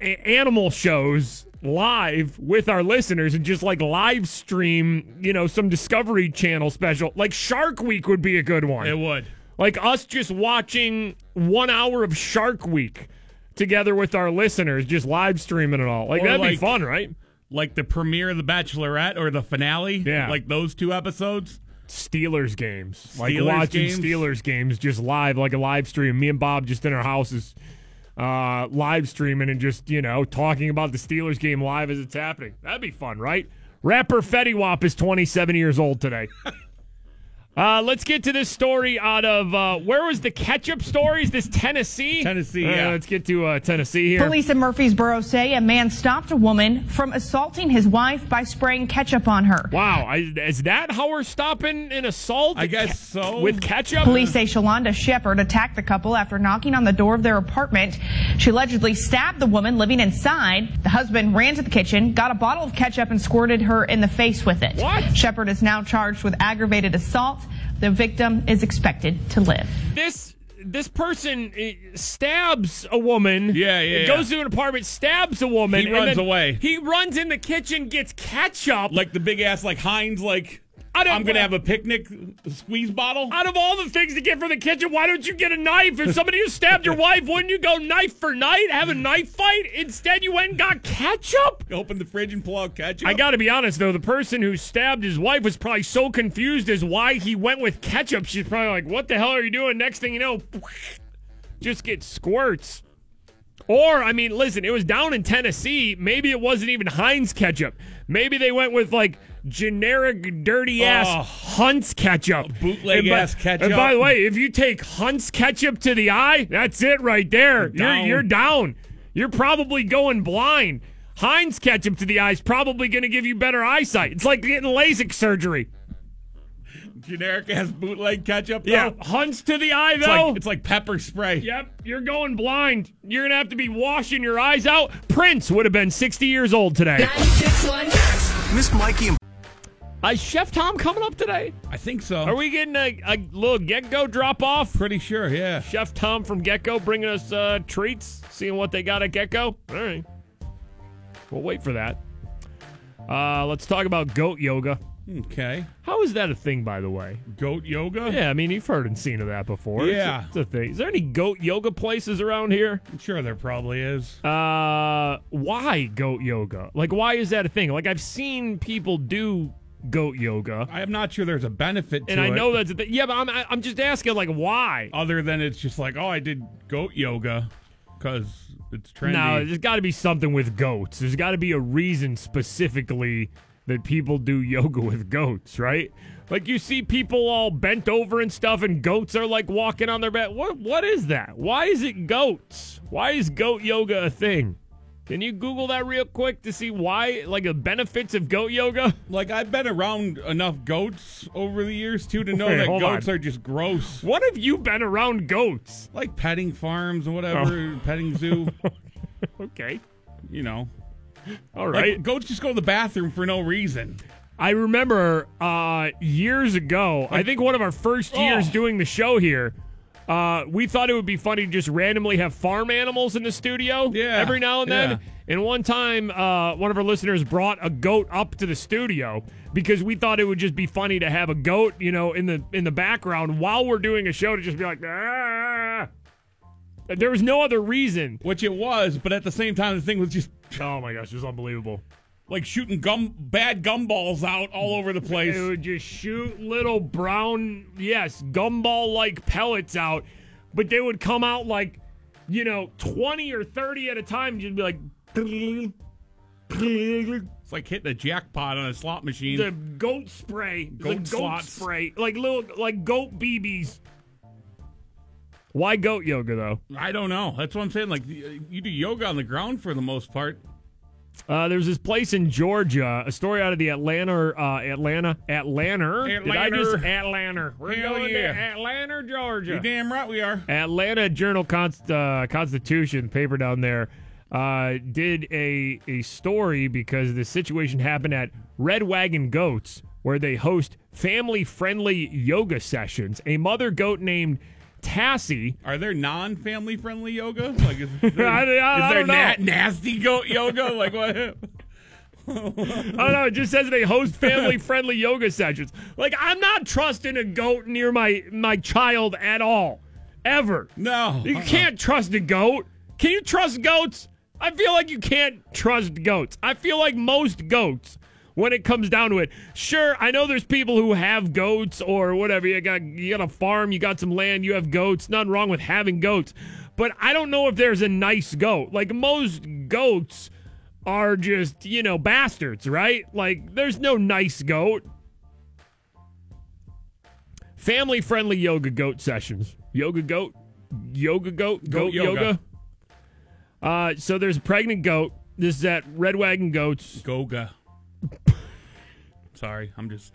a- animal shows live with our listeners and just like live stream, you know, some Discovery Channel special. Like Shark Week would be a good one. It would. Like us just watching one hour of Shark Week together with our listeners, just live streaming it all. Like, Or that'd be fun, right? Like the premiere of The Bachelorette or the finale. Yeah. Like those two episodes. Steelers games, like watching games? Steelers games just live, like a live stream. Me and Bob just in our houses, uh, live streaming and just you know talking about the Steelers game live as it's happening. That'd be fun, right? Rapper Fetty Wap is 27 years old today. (laughs) Uh, let's get to this story out of uh, where was the ketchup story? Is this Tennessee? Tennessee, Uh, yeah. let's get to uh, Tennessee here. Police in Murfreesboro say a man stopped a woman from assaulting his wife by spraying ketchup on her. Wow, I, is that how we're stopping an assault? I guess so. With ketchup? Police say Shalonda Shepard attacked the couple after knocking on the door of their apartment. She allegedly stabbed the woman living inside. The husband ran to the kitchen, got a bottle of ketchup, and squirted her in the face with it. What? Shepard is now charged with aggravated assault. The victim is expected to live. this this person eh, stabs a woman. Yeah, yeah, Goes yeah. to an apartment, stabs a woman. He runs then away. He runs in the kitchen, gets ketchup. Like the big ass, like Heinz, like I'm gonna have a picnic squeeze bottle. Out of all the things to get from the kitchen, why don't you get a knife? If somebody who stabbed your (laughs) wife, wouldn't you go knife for knife, have a knife fight? Instead, you went and got ketchup? Open the fridge and pull out ketchup. I gotta be honest though, the person who stabbed his wife was probably so confused as why he went with ketchup. She's probably like, "What the hell are you doing?" Next thing you know, (laughs) just get squirts. Or, I mean, listen, it was down in Tennessee. Maybe it wasn't even Heinz ketchup. Maybe they went with like generic, dirty ass Oh. Hunt's ketchup. bootleg And by- ass ketchup. And by the way, if you take Hunt's ketchup to the eye, that's it right there. You're down. you're down. You're probably going blind. Heinz ketchup to the eye is probably going to give you better eyesight. It's like getting LASIK surgery. generic ass bootleg ketchup. Yeah, though. Hunts to the eye It's though. like, it's like pepper spray. Yep, you're going blind. You're gonna have to be washing your eyes out. Prince would have been 60 years old today. Miss Mikey and Is Chef Tom coming up today? I think so. Are we getting a, a little get-go drop-off? Pretty sure, yeah. Chef Tom from Get-Go bringing us uh, treats, seeing what they got at Get-Go. All right. We'll wait for that. Uh, let's talk about goat yoga. Okay. How is that a thing, by the way? Goat yoga? Yeah, I mean, you've heard and seen of that before. It's a- Yeah. It's a, thing. Is there any goat yoga places around here? I'm sure there probably is. Uh, why goat yoga? Like, why is that a thing? Like, I've seen people do goat yoga, I'm not sure there's a benefit to and I it. know that's a thing. Yeah, but I'm I'm just asking, like, why? Other than it's just like, oh, I did goat yoga because it's trendy. No, there's got to be something with goats. There's got to be a reason specifically that people do (laughs) yoga with goats, right? Like you see people all bent over and stuff, and goats are like walking on their back. What what is that? Why is it goats? Why is goat yoga a thing? Can you Google that real quick to see why, like the benefits of goat yoga? Like I've been around enough goats over the years too to know Wait, that goats on. are just gross. What have you been around goats? Like petting farms and whatever, (laughs) petting zoo. (laughs) Okay, You know, All right. like, goats just go to the bathroom for no reason. I remember uh, years ago, I think one of our first years Oh. doing the show here, uh, we thought it would be funny to just randomly have farm animals in the studio Yeah, every now and then. yeah. And one time, uh, one of our listeners brought a goat up to the studio because we thought it would just be funny to have a goat, you know, in the in the background while we're doing a show to just be like, ah. There was no other reason. Which it was, but at the same time, the thing was just Oh my gosh, it was unbelievable. Like shooting gum bad gumballs out all over the place. It would just shoot little brown, yes, gumball like pellets out, but they would come out like, you know, 20 or 30 at a time. You'd be like, It's like hitting a jackpot on a slot machine. The goat spray. the Goat goat spray. Like little, like goat BBs. Why goat yoga, though? I don't know. That's what I'm saying. Like you do yoga on the ground for the most part. Uh, there's this place in Georgia, a story out of the Atlanta, uh, Atlanta, Atlanta. Did I just Atlanta. Atlanta? We're Hell going yeah. to Atlanta, Georgia. You damn right we are. Atlanta Journal Const, uh, Constitution paper down there uh, did a a story because the situation happened at Red Wagon Goats, where they host family friendly yoga sessions. A mother goat named Tassie. Are there non-family friendly yoga? Like is, (laughs) there, I- I- is there na- nasty goat yoga? Like what? (laughs) I don't know. It just says they host family (laughs) friendly yoga sessions. Like I'm not trusting a goat near my my child at all, ever. No, You uh-uh. can't trust a goat. Can you trust goats? I feel like you can't trust goats. I feel like most goats when it comes down to it. Sure, I know there's people who have goats or whatever. You got you got a farm, you got some land, you have goats. Nothing wrong with having goats. But I don't know if there's a nice goat. Like most goats are just, you know, bastards, right? Like there's no nice goat. Family friendly yoga goat sessions. Yoga goat? Yoga goat? Goat, Goat yoga. yoga? Uh, so there's a pregnant goat. This is at Red Wagon Goats Goga. Sorry, I'm just.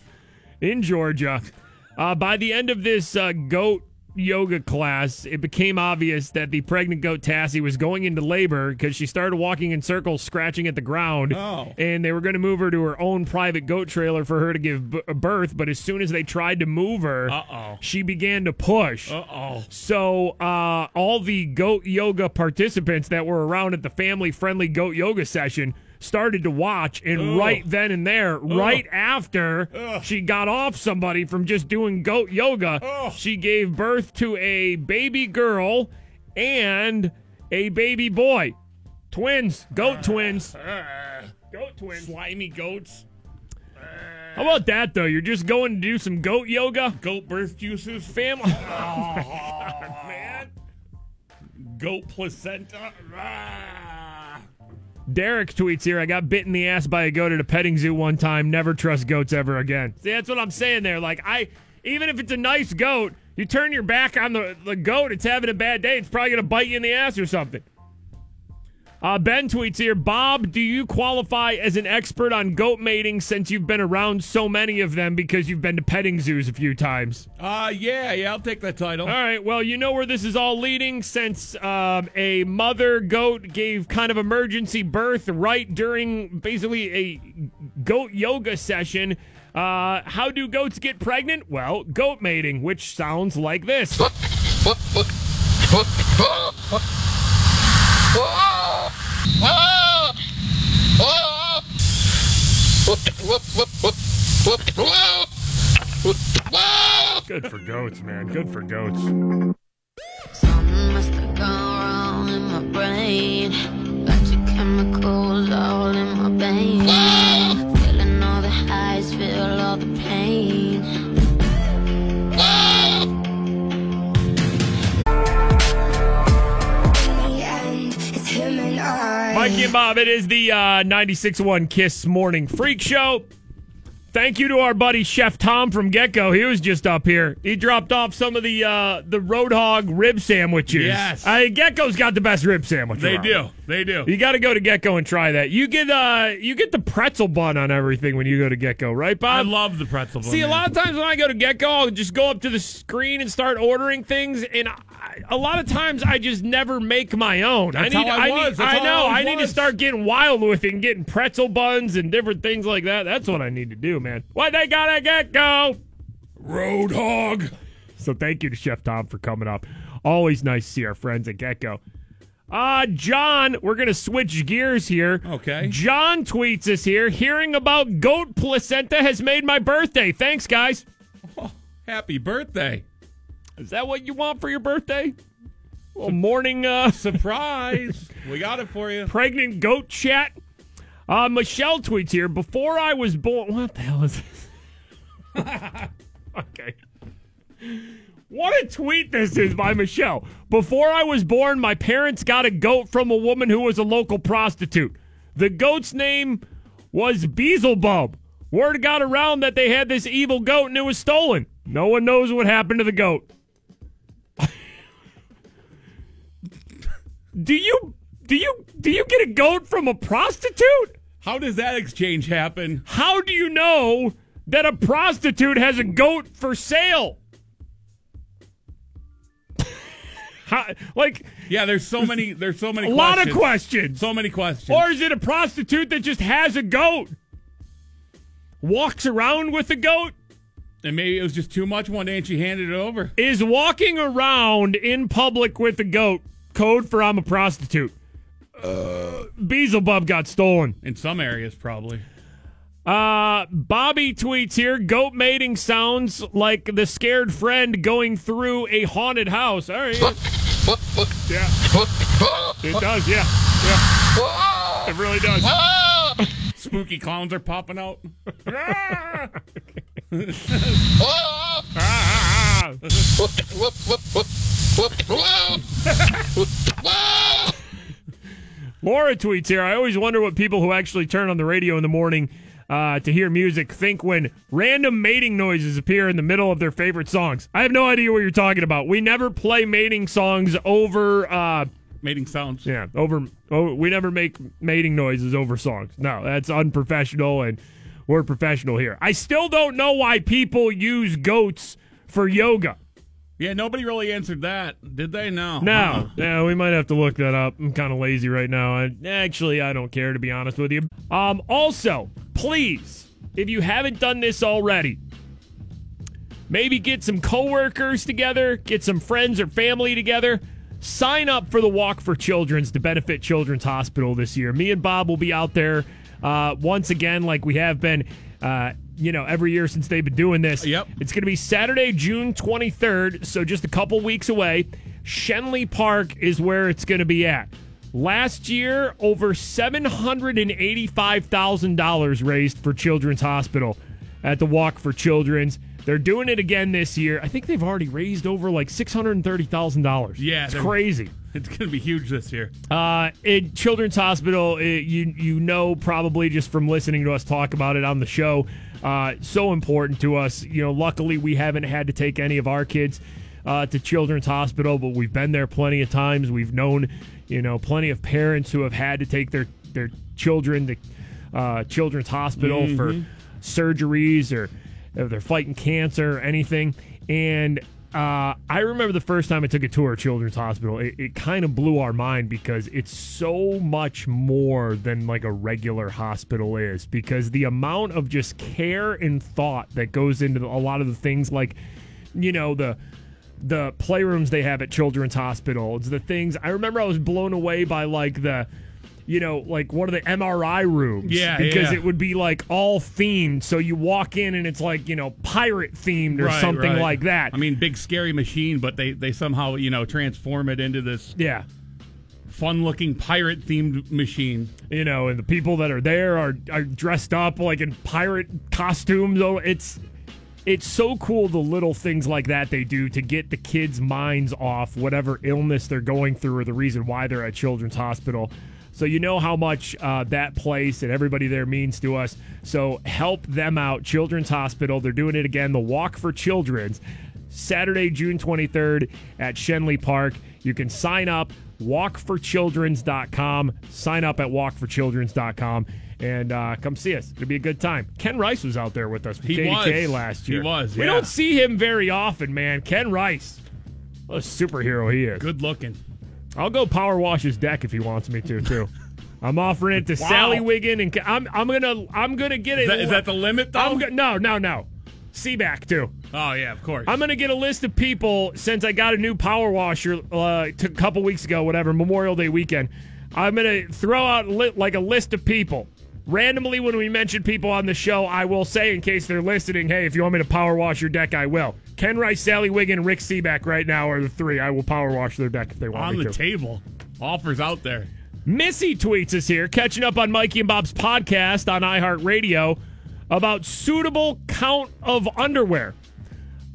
in Georgia. Uh, by the end of this uh, goat yoga class, it became obvious that the pregnant goat Tassie was going into labor because she started walking in circles, scratching at the ground. Oh. And they were going to move her to her own private goat trailer for her to give b- birth. But as soon as they tried to move her, Uh-oh. she began to push. Uh oh. So uh, all the goat yoga participants that were around at the family friendly goat yoga session started to watch and Ugh. right then and there right after Ugh. she got off somebody from just doing goat yoga she gave birth to a baby girl and a baby boy twins goat twins goat twins Slimy goats. how about that though you're just going to do some goat yoga Goat birth juices. family (laughs) man. Goat placenta. Derek tweets here, I got bit in the ass by a goat at a petting zoo one time. Never trust goats ever again. See, that's what I'm saying there. Like, I, even if it's a nice goat, you turn your back on the, the goat, it's having a bad day. It's probably going to bite you in the ass or something. Uh, ben tweets here, Bob, do you qualify as an expert on goat mating since you've been around so many of them because you've been to petting zoos a few times? Uh, yeah, yeah, I'll take that title. All right. Well, you know where this is all leading since um, a mother goat gave kind of emergency birth right during basically a goat yoga session. Uh, how do goats get pregnant? Well, goat mating, which sounds like this. (laughs) Good for goats, man. Good for goats. Something must have gone wrong in my brain. Chemicals all in my veins. Feeling all the highs, feel all the pain. Mikey and Bob, it is the uh, 96.1 Kiss Morning Freak Show. Thank you to our buddy Chef Tom from GetGo. He was just up here. He dropped off some of the uh, the Roadhog rib sandwiches. Yes. Uh, GetGo's got the best rib sandwich. They around. do. They do. You got to go to GetGo and try that. You get uh you get the pretzel bun on everything when you go to GetGo, right, Bob? I love the pretzel bun. See, a lot of times when I go to GetGo, I'll just go up to the screen and start ordering things, and I, a lot of times I just never make my own. That's I need, how I need, I know. I I need to start getting wild with it and getting pretzel buns and different things like that. That's what I need to do, man. What they gotta at GetGo? Roadhog. So thank you to Chef Tom for coming up. Always nice to see our friends at GetGo. Uh, John, we're going to switch gears here. Okay. John tweets us here. Hearing about goat placenta has made my birthday. Thanks, guys. (laughs) Happy birthday. Is that what you want for your birthday? A morning uh, (laughs) Surprise. we got it for you. pregnant goat chat. Uh, Michelle tweets here. Before I was born, what the hell is this? (laughs) okay. What a tweet this is by Michelle. Before I was born, my parents got a goat from a woman who was a local prostitute. The goat's name was Beelzebub. Word got around that they had this evil goat and it was stolen. No one knows what happened to the goat. Do you do you do you get a goat from a prostitute? How does that exchange happen? How do you know that a prostitute has a goat for sale? (laughs) How, like Yeah, there's so many. There's so many. a lot of questions. questions. So many questions. Or is it a prostitute that just has a goat? Walks around with a goat? and maybe it was just too much one day, and she handed it over. Is walking around in public with a goat code for I'm a prostitute? Uh, Beelzebub got stolen. In some areas, probably. Uh, Bobby tweets here goat mating sounds like the scared friend going through a haunted house. All right. Yeah. It does, yeah. Yeah. It really does. (laughs) spooky clowns are popping out. (laughs) (laughs) Laura (laughs) tweets here. I always wonder what people who actually turn on the radio in the morning uh, to hear music think when random mating noises appear in the middle of their favorite songs. I have no idea what you're talking about. We never play mating songs over. Uh, Mating sounds. yeah, over. Oh, we never make mating noises over songs. No, that's unprofessional, and we're professional here. I still don't know why people use goats for yoga. Yeah, nobody really answered that, did they? No. No, yeah, we might have to look that up. I'm kind of lazy right now. I, actually, I don't care to be honest with you. Um, also, please, if you haven't done this already, maybe get some coworkers together, get some friends or family together. Sign up for the Walk for Children's to benefit Children's Hospital this year. Me and Bob will be out there uh, once again, like we have been. Uh, you know, every year since they've been doing this. Yep. It's going to be Saturday, June 23rd, so just a couple weeks away. Schenley Park is where it's going to be at. Last year, over $785,000 raised for Children's Hospital at the Walk for Children's. They're doing it again this year. I think they've already raised over like $630,000. Yeah, It's crazy. It's going to be huge this year. Uh, in Children's Hospital, it, you you know probably just from listening to us talk about it on the show, uh, so important to us. You know, luckily we haven't had to take any of our kids uh, to Children's Hospital, but we've been there plenty of times. We've known, you know, plenty of parents who have had to take their their children to uh, Children's Hospital for Mhm. surgeries or if they're fighting cancer or anything. And uh, I remember the first time I took a tour of Children's Hospital. It, it kind of blew our mind because it's so much more than like a regular hospital is. Because the amount of just care and thought that goes into a lot of the things, like you know the the playrooms they have at Children's Hospital. It's the things I remember. I was blown away by like the. You know, like one of the MRI rooms. Yeah, because yeah. it would be like all themed. So you walk in and it's like, you know, pirate themed or Right, something right. like that. I mean, big scary machine, but they they somehow you know transform it into this yeah fun looking pirate themed machine. You know, and the people that are there are are dressed up like in pirate costumes. Oh, it's it's so cool the little things like that they do to get the kids' minds off whatever illness they're going through or the reason why they're at Children's Hospital. So you know how much uh, that place and everybody there means to us. So help them out. Children's Hospital. They're doing it again. The Walk for Children's. Saturday, June 23rd at Schenley Park. You can sign up, walkforchildrens.com. Sign up at walkforchildrens.com and uh, come see us. It'll be a good time. Ken Rice was out there with us from He KDK was. last year. He was, We don't see him very often, man. Ken Rice. What a superhero he is. Good looking. I'll go power wash his deck if he wants me to, too. I'm offering it to Wow. Sally Wiggin, and I'm I'm gonna I'm gonna get it. Is that- is that the limit, though? I'm go- no, no, no. Sebak too. Oh yeah, of course. I'm gonna get a list of people since I got a new power washer uh, a couple weeks ago, whatever Memorial Day weekend. I'm gonna throw out li- like a list of people randomly when we mention people on the show. I will say in case they're listening, hey, if you want me to power wash your deck, I will. Ken Rice, Sally Wiggin, Rick Sebak right now are the three. I will power wash their deck if they want to. on the to. table. Offers out there. Missy tweets us here, catching up on Mikey and Bob's podcast on iHeartRadio about suitable count of underwear.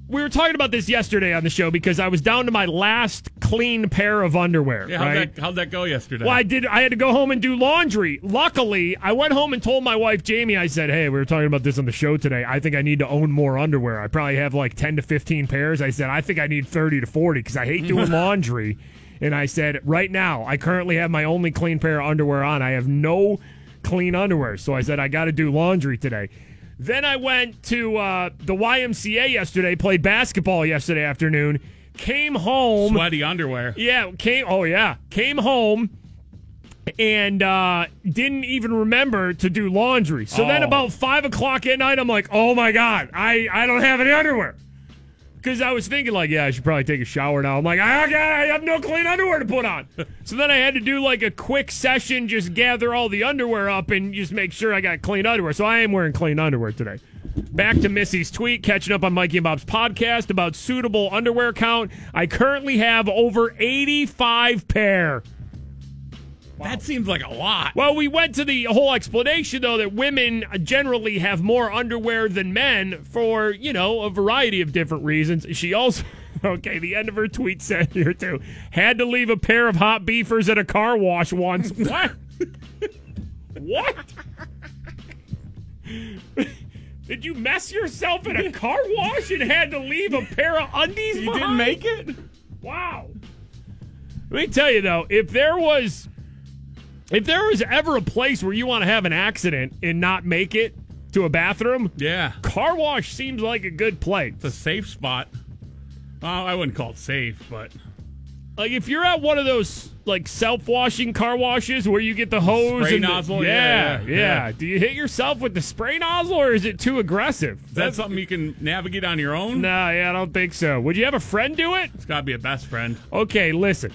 We were talking about this yesterday on the show because I was down to my last clean pair of underwear. Yeah, how'd, right? that, how'd that go yesterday? Well, I did. I had to go home and do laundry. Luckily, I went home and told my wife Jamie. I said, "Hey, we were talking about this on the show today. I think I need to own more underwear. I probably have like ten to fifteen pairs." I said, "I think I need thirty to forty because I hate doing (laughs) laundry." And I said, "Right now, I currently have my only clean pair of underwear on. I have no clean underwear. So I said, I got to do laundry today." Then I went to uh, the YMCA yesterday, played basketball yesterday afternoon, came home. Sweaty underwear. Yeah, came. Oh yeah, came home and uh, didn't even remember to do laundry. So then Oh. about five o'clock at night, I'm like, oh my god, I I don't have any underwear. Because I was thinking, like, yeah, I should probably take a shower now. I'm like, I, got I have no clean underwear to put on. (laughs) so then I had to do like a quick session, just gather all the underwear up and just make sure I got clean underwear. So I am wearing clean underwear today. Back to Missy's tweet, catching up on Mikey and Bob's podcast about suitable underwear count. I currently have over 85 pair. That seems like a lot. Well, we went to the whole explanation, though, that women generally have more underwear than men for, you know, a variety of different reasons. She also, (laughs) okay, the end of her tweet said here, too, had to leave a pair of hot beefers at a car wash once. (laughs) what? what? (laughs) Did you mess yourself in a car wash and had to leave a pair of undies You didn't make it? Wow. Let me tell you though, if there was if there was ever a place where you want to have an accident and not make it to a bathroom, Yeah. car wash seems like a good place. It's a safe spot. Well, I wouldn't call it safe, but Like if you're at one of those like self-washing car washes where you get the hose Spray and nozzle? yeah, Yeah, yeah, yeah, yeah. Do you hit yourself with the spray nozzle or is it too aggressive? is that something you can navigate on your own? No, yeah, I don't think so. Would you have a friend do it? It's got to be a best friend. Okay, listen.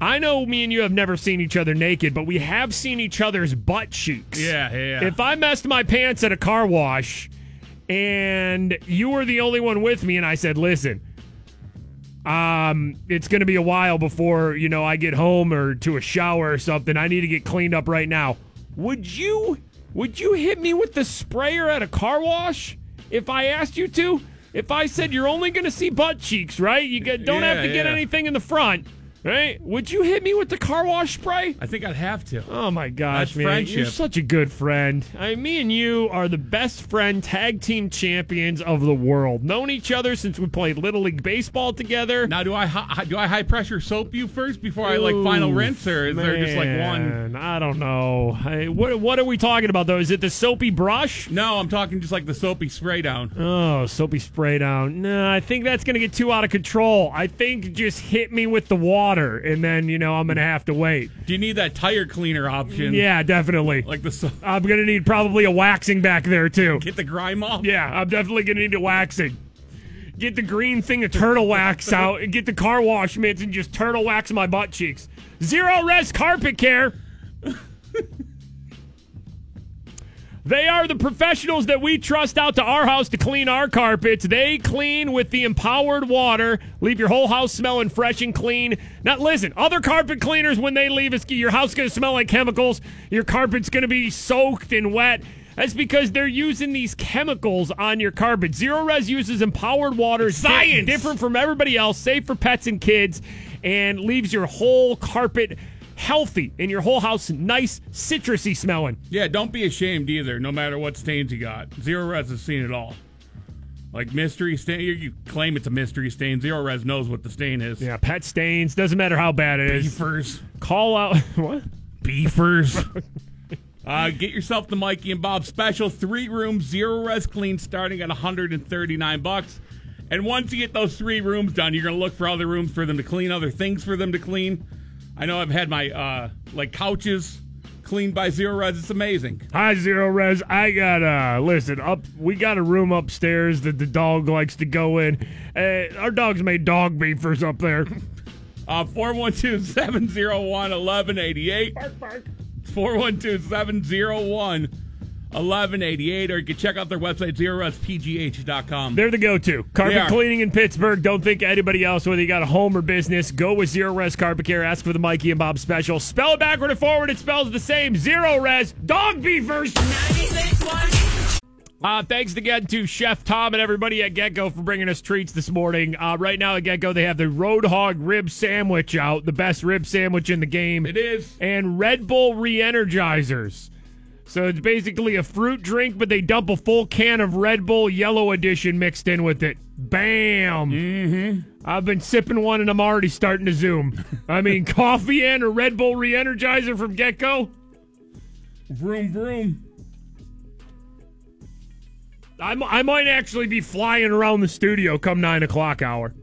I know me and you have never seen each other naked, but we have seen each other's butt cheeks. Yeah, yeah, yeah. If I messed my pants at a car wash and you were the only one with me and I said, "Listen, um it's going to be a while before, you know, I get home or to a shower or something. I need to get cleaned up right now." Would you would you hit me with the sprayer at a car wash if I asked you to? If I said you're only going to see butt cheeks, right? You get, don't have Yeah, to get yeah. anything in the front, right? Would you hit me with the car wash spray? I think I'd have to. Oh my gosh, That's man! You're such a good friend. I, me and you are the best friend tag team champions of the world. Known each other since we played little league baseball together. Now, do I hi- do I high pressure soap you first before I like final Ooh, rinse, or is there just like one? man, I don't know. Hey, what what are we talking about though? Is it the soapy brush? No, I'm talking just like the soapy spray down. Oh, soapy spray down. No, I think that's gonna get too out of control. I think just hit me with the water, and then you know I'm gonna have to wait. Do you need that tire cleaner option? Yeah, definitely. Like the I'm gonna need probably a waxing back there too. get the grime off. Yeah, I'm definitely gonna need a waxing. Get the green thing of turtle wax out and get the car wash mitts and just turtle wax my butt cheeks. Zerorez carpet care. (laughs) They are the professionals that we trust out to our house to clean our carpets. They clean with the empowered water, leave your whole house smelling fresh and clean. Now, listen, other carpet cleaners, when they leave, your house is going to smell like chemicals. Your carpet's going to be soaked and wet. That's because they're using these chemicals on your carpet. Zerorez uses empowered water. Science! different from everybody else, safe for pets and kids, and leaves your whole carpet healthy and your whole house nice, citrusy smelling. Yeah, don't be ashamed either, no matter what stains you got. Zerorez has seen it all. Like mystery stain, you, claim it's a mystery stain. Zerorez knows what the stain is. Yeah, pet stains. Doesn't matter how bad it is. Beefers. Call out. (laughs) What? Beefers. (laughs) uh, get yourself the Mikey and Bob special. Three rooms, Zerorez clean, starting at 139 bucks. And once you get those three rooms done, you're going to look for other rooms for them to clean, other things for them to clean. I know I've had my uh, like couches cleaned by Zerorez. It's amazing. Hi, Zerorez. I got uh listen up. We got a room upstairs that the dog likes to go in. Uh, our dog's made dog beefers up there. Uh, 412 701 1188. 412 701 1188. Or you can check out their website, zerorezpgh.com. They're the go-to carpet cleaning in Pittsburgh. Don't think anybody else. Whether you got a home or business, go with Zerorez Carpet Care. Ask for the Mikey and Bob special. Spell it backward and forward. It spells the same. Zerorez dog beavers. Uh, thanks again to Chef Tom and everybody at GetGo for bringing us treats this morning. Uh, right now at GetGo, they have the Roadhog rib sandwich out, the best rib sandwich in the game. It is. And Red Bull re-energizers. So it's basically a fruit drink, but they dump a full can of Red Bull Yellow Edition mixed in with it. Bam! Mm-hmm. I've been sipping one and I'm already starting to zoom. I mean, (laughs) coffee and a Red Bull re-energizer from GetGo. Vroom, vroom. I might actually be flying around the studio come 9 o'clock hour.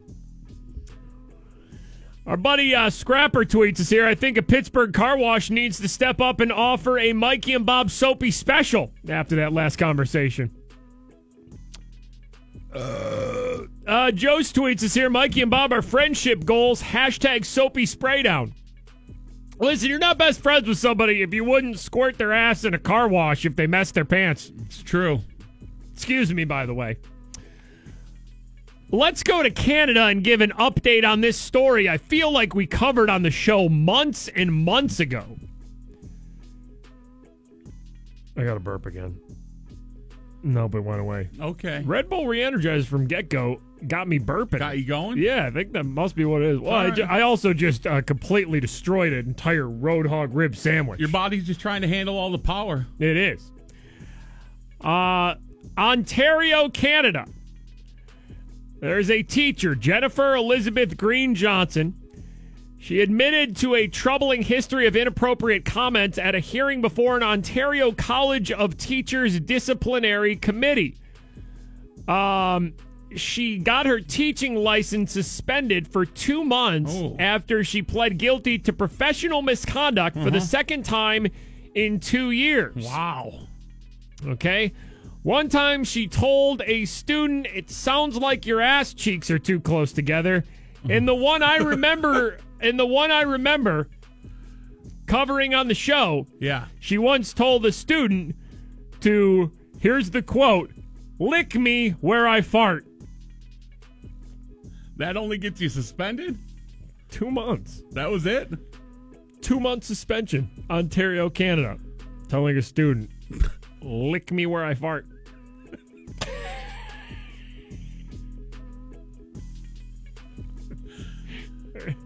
Our buddy uh, Scrapper tweets us here. I think a Pittsburgh car wash needs to step up and offer a Mikey and Bob Soapy special after that last conversation. Uh, Joe's tweets us here. Mikey and Bob are friendship goals. Hashtag Soapy Spray Down. Listen, you're not best friends with somebody if you wouldn't squirt their ass in a car wash if they messed their pants. It's true. Excuse me, by the way. Let's go to Canada and give an update on this story I feel like we covered on the show months and months ago. I got a burp again. Nope, it went away. Okay. Red Bull Reenergized from get go got me burping. Got you going? Yeah, I think that must be what it is. Well, I, All ju- right. I also just uh, completely destroyed an entire Roadhog rib sandwich. Your body's just trying to handle all the power. It is. Uh, Ontario, Canada. There's a teacher, Jennifer Elizabeth Green Johnson. She admitted to a troubling history of inappropriate comments at a hearing before an Ontario College of Teachers disciplinary committee. Um, she got her teaching license suspended for two months after she pled guilty to professional misconduct for the Uh-huh. second time in two years. Wow. Okay. One time she told a student, it sounds like your ass cheeks are too close together. And the one I remember, (laughs) and the one I remember covering on the show, Yeah. she once told a student to, here's the quote, lick me where I fart. That only gets you suspended? Two months. That was it? Two month suspension. Ontario, Canada. Telling a student, lick me where I fart.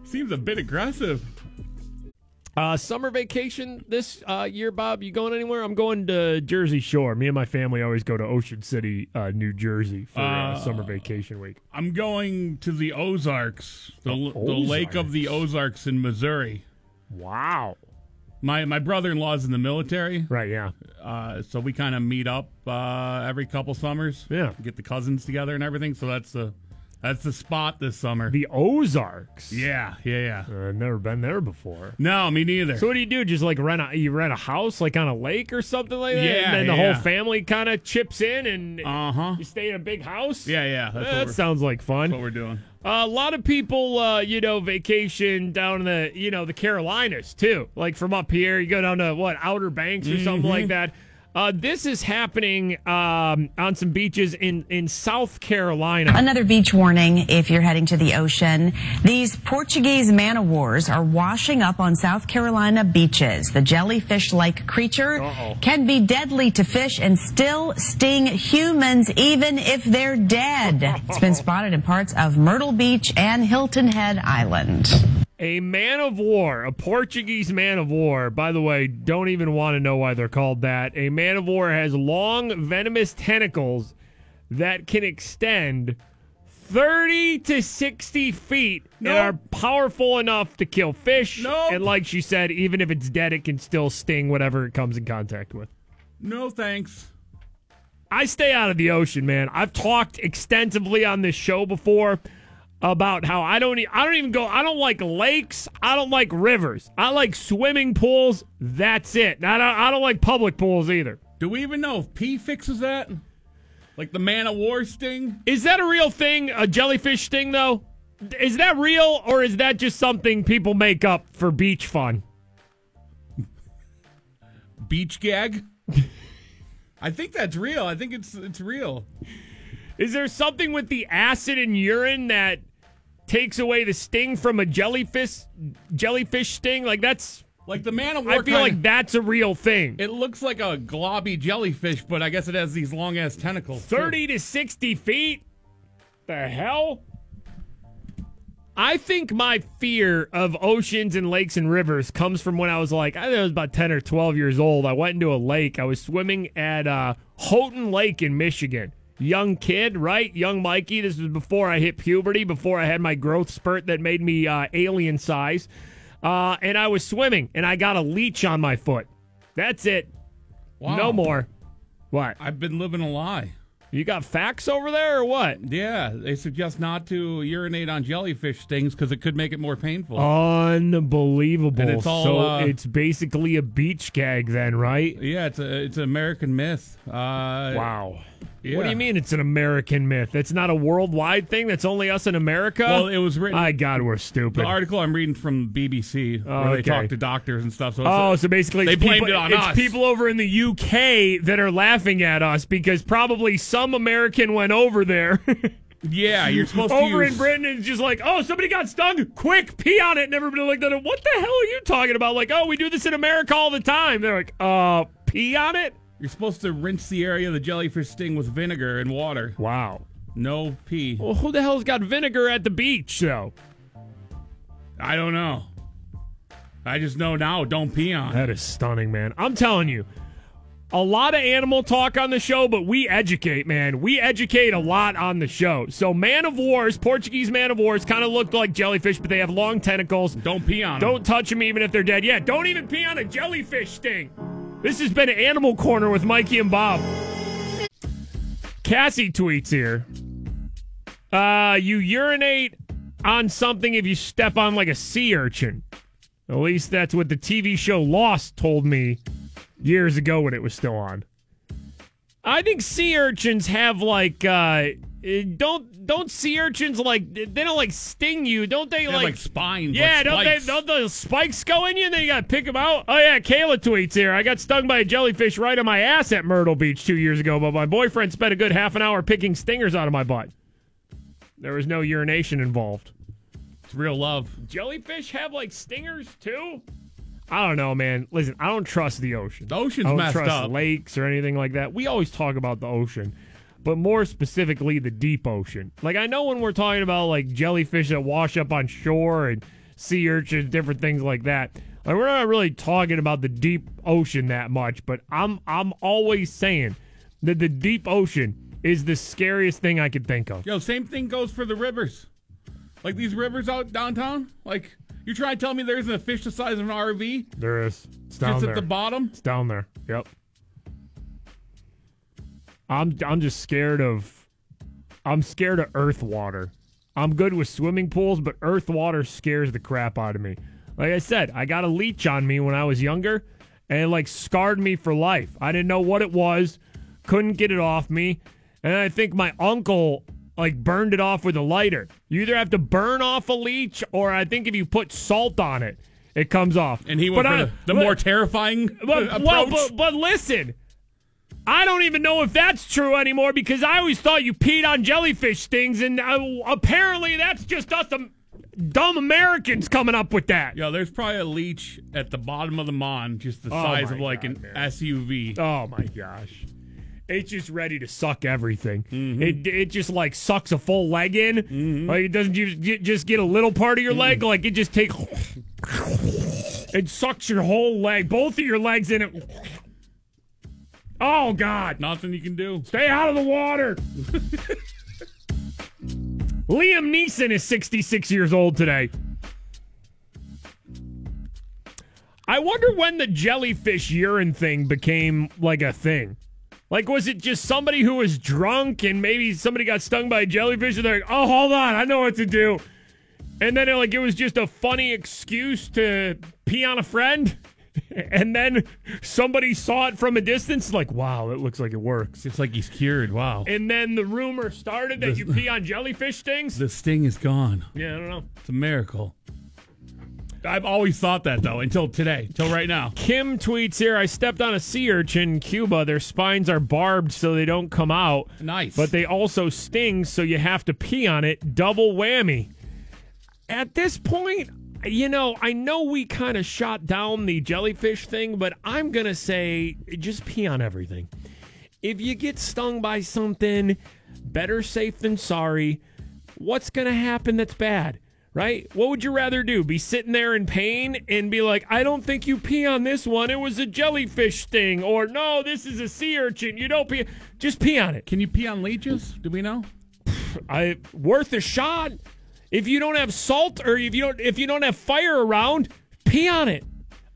Seems a bit aggressive. Uh, summer vacation this uh, year, Bob. You going anywhere? I'm going to Jersey Shore. Me and my family always go to Ocean City, uh, New Jersey for uh, Uh, summer vacation week. I'm going to the Ozarks, the, The the lake of the Ozarks in Missouri. Wow. My my brother-in-law's in the military. Right, yeah. Uh, so we kind of meet up uh, every couple summers. Yeah. Get the cousins together and everything. So that's the that's the spot this summer. The Ozarks. Yeah, yeah, yeah. Uh, I've never been there before. No, me neither. So what do you do? Just like rent a you rent a house like on a lake or something like that? Yeah, And then the yeah. whole family kind of chips in and Uh-huh. you stay in a big house? Yeah, yeah. That sounds like fun. That's what we're doing. a lot of people, uh, you know, vacation down in the, you know, the Carolinas too. Like from up here, you go down to what Outer Banks or something Mhm. like that. Uh, this is happening um, on some beaches in in South Carolina. Another beach warning if you're heading to the ocean. These Portuguese man o' wars are washing up on South Carolina beaches. The jellyfish like creature can be deadly to fish and still sting humans even if they're dead. It's been (laughs) spotted in parts of Myrtle Beach and Hilton Head Island. A man of war, a Portuguese man of war. By the way, don't even want to know why they're called that. A man of war has long, venomous tentacles that can extend 30 to 60 feet and are powerful enough to kill fish. And like she said, even if it's dead, it can still sting whatever it comes in contact with. No thanks. I stay out of the ocean, man. I've talked extensively on this show before about how I don't e- I don't even go I don't like lakes, I don't like rivers. I like swimming pools. That's it. I don't, I don't like public pools either. Do we even know if pee fixes that? Like the man of war sting? Is that a real thing? A jellyfish sting though? Is that real or is that just something people make up for beach fun? Beach gag? (laughs) I think that's real. I think it's it's real. Is there something with the acid in urine that takes away the sting from a jellyfish jellyfish sting? Like that's Like the man of war I feel like that's a real thing. It looks like a globby jellyfish, but I guess it has these long ass tentacles. too. 30 to 60 feet? The hell? I think my fear of oceans and lakes and rivers comes from when I was like, I think I was about 10 or 12 years old. I went into a lake. I was swimming at uh, Houghton Lake in Michigan. Young kid, right? Young Mikey. This was before I hit puberty, before I had my growth spurt that made me uh, alien size. Uh, and I was swimming, and I got a leech on my foot. That's it. Wow. No more. What? I've been living a lie. You got facts over there or what? Yeah, they suggest not to urinate on jellyfish stings because it could make it more painful. Unbelievable. And it's all, so uh, it's basically a beach gag then, right? Yeah, it's a it's an American myth. Uh, wow. Yeah. What do you mean it's an American myth? It's not a worldwide thing. That's only us in America. Well, it was written. My God, we're stupid. The article I'm reading from BBC, where Oh, they okay. talk to doctors and stuff. So Oh, so basically, they blamed people, it on it's us. people over in the UK that are laughing at us because probably some American went over there. (laughs) Yeah, you're supposed to over use- in Britain and it's just like, oh, somebody got stung. Quick, pee on it. And everybody like that. What the hell are you talking about? Like, oh, we do this in America all the time. They're like, uh, pee on it. You're supposed to rinse the area of the jellyfish sting with vinegar and water. Wow. No pee. Well, who the hell's got vinegar at the beach, though? I don't know. I just know now. Don't pee on. That is stunning, man. I'm telling you, a lot of animal talk on the show, but we educate, man. We educate a lot on the show. So, man of wars, Portuguese man of wars, kind of look like jellyfish, but they have long tentacles. Don't pee on them. Don't touch them even if they're dead. Yeah, don't even pee on a jellyfish sting. This has been Animal Corner with Mikey and Bob. Cassie tweets here. Uh, you urinate on something if you step on like a sea urchin. At least that's what the TV show Lost told me years ago when it was still on. I think sea urchins have like uh don't don't sea urchins like they don't like sting you, don't they? have, like, like, spines, Yeah, like don't spikes. they? Don't the spikes go in you and then you gotta pick them out? Oh yeah, Kayla tweets here. I got stung by a jellyfish right on my ass at Myrtle Beach two years ago, but my boyfriend spent a good half an hour picking stingers out of my butt. There was no urination involved. It's real love. Jellyfish have like stingers too? I don't know, man. Listen, I don't trust the ocean. The ocean's I don't messed trust up. lakes or anything like that. We always talk about the ocean, but more specifically the deep ocean. Like I know when we're talking about like jellyfish that wash up on shore and sea urchins, different things like that. Like we're not really talking about the deep ocean that much, but I'm I'm always saying that the deep ocean is the scariest thing I could think of. Yo, same thing goes for the rivers. Like these rivers out downtown. Like you try to tell me there isn't a fish the size of an RV There is. It's down just there. at the bottom. It's down there. Yep. I'm I'm just scared of I'm scared of earth water. I'm good with swimming pools, but earth water scares the crap out of me. Like I said, I got a leech on me when I was younger and it like scarred me for life. I didn't know what it was, couldn't get it off me, and I think my uncle like burned it off with a lighter. You either have to burn off a leech or I think if you put salt on it, it comes off. And he went But for I- the, the but- more terrifying but, (laughs) approach. well, but, but listen, I don't even know if that's true anymore because I always thought you peed on jellyfish stings, and uh, apparently that's just us um, dumb Americans coming up with that. Yeah, there's probably a leech at the bottom of the mon, just the Oh size of like God, an man. SUV. Oh my gosh. It's just ready to suck everything. Mm-hmm. It it just like sucks a full leg in. Like it doesn't ju- just get a little part of your Mm. leg. Like it just takes. It sucks your whole leg, both of your legs in it. Oh God! Nothing you can do. Stay out of the water. (laughs) Liam Neeson is 66 years old today. I wonder when the jellyfish urine thing became like a thing. Like, was it just somebody who was drunk and maybe somebody got stung by a jellyfish and they're like, oh, hold on, I know what to do. And then, it, like, it was just a funny excuse to pee on a friend. (laughs) And then somebody saw it from a distance, like, wow, it looks like it works. It's like he's cured. Wow. And then the rumor started that The- you pee on jellyfish stings. The sting is gone. Yeah, I don't know. It's a miracle. I've always thought that though, until today, till right now. Kim tweets here I stepped on a sea urchin in Cuba. Their spines are barbed so they don't come out. Nice. But they also sting, so you have to pee on it. Double whammy. At this point, you know, I know we kind of shot down the jellyfish thing, but I'm going to say just pee on everything. If you get stung by something, better safe than sorry. What's going to happen that's bad? Right? What would you rather do? Be sitting there in pain and be like, I don't think you pee on this one. It was a jellyfish sting. Or no, this is a sea urchin. You don't pee. Just pee on it. Can you pee on leeches? Do we know? I worth a shot. If you don't have salt or if you don't if you don't have fire around, pee on it.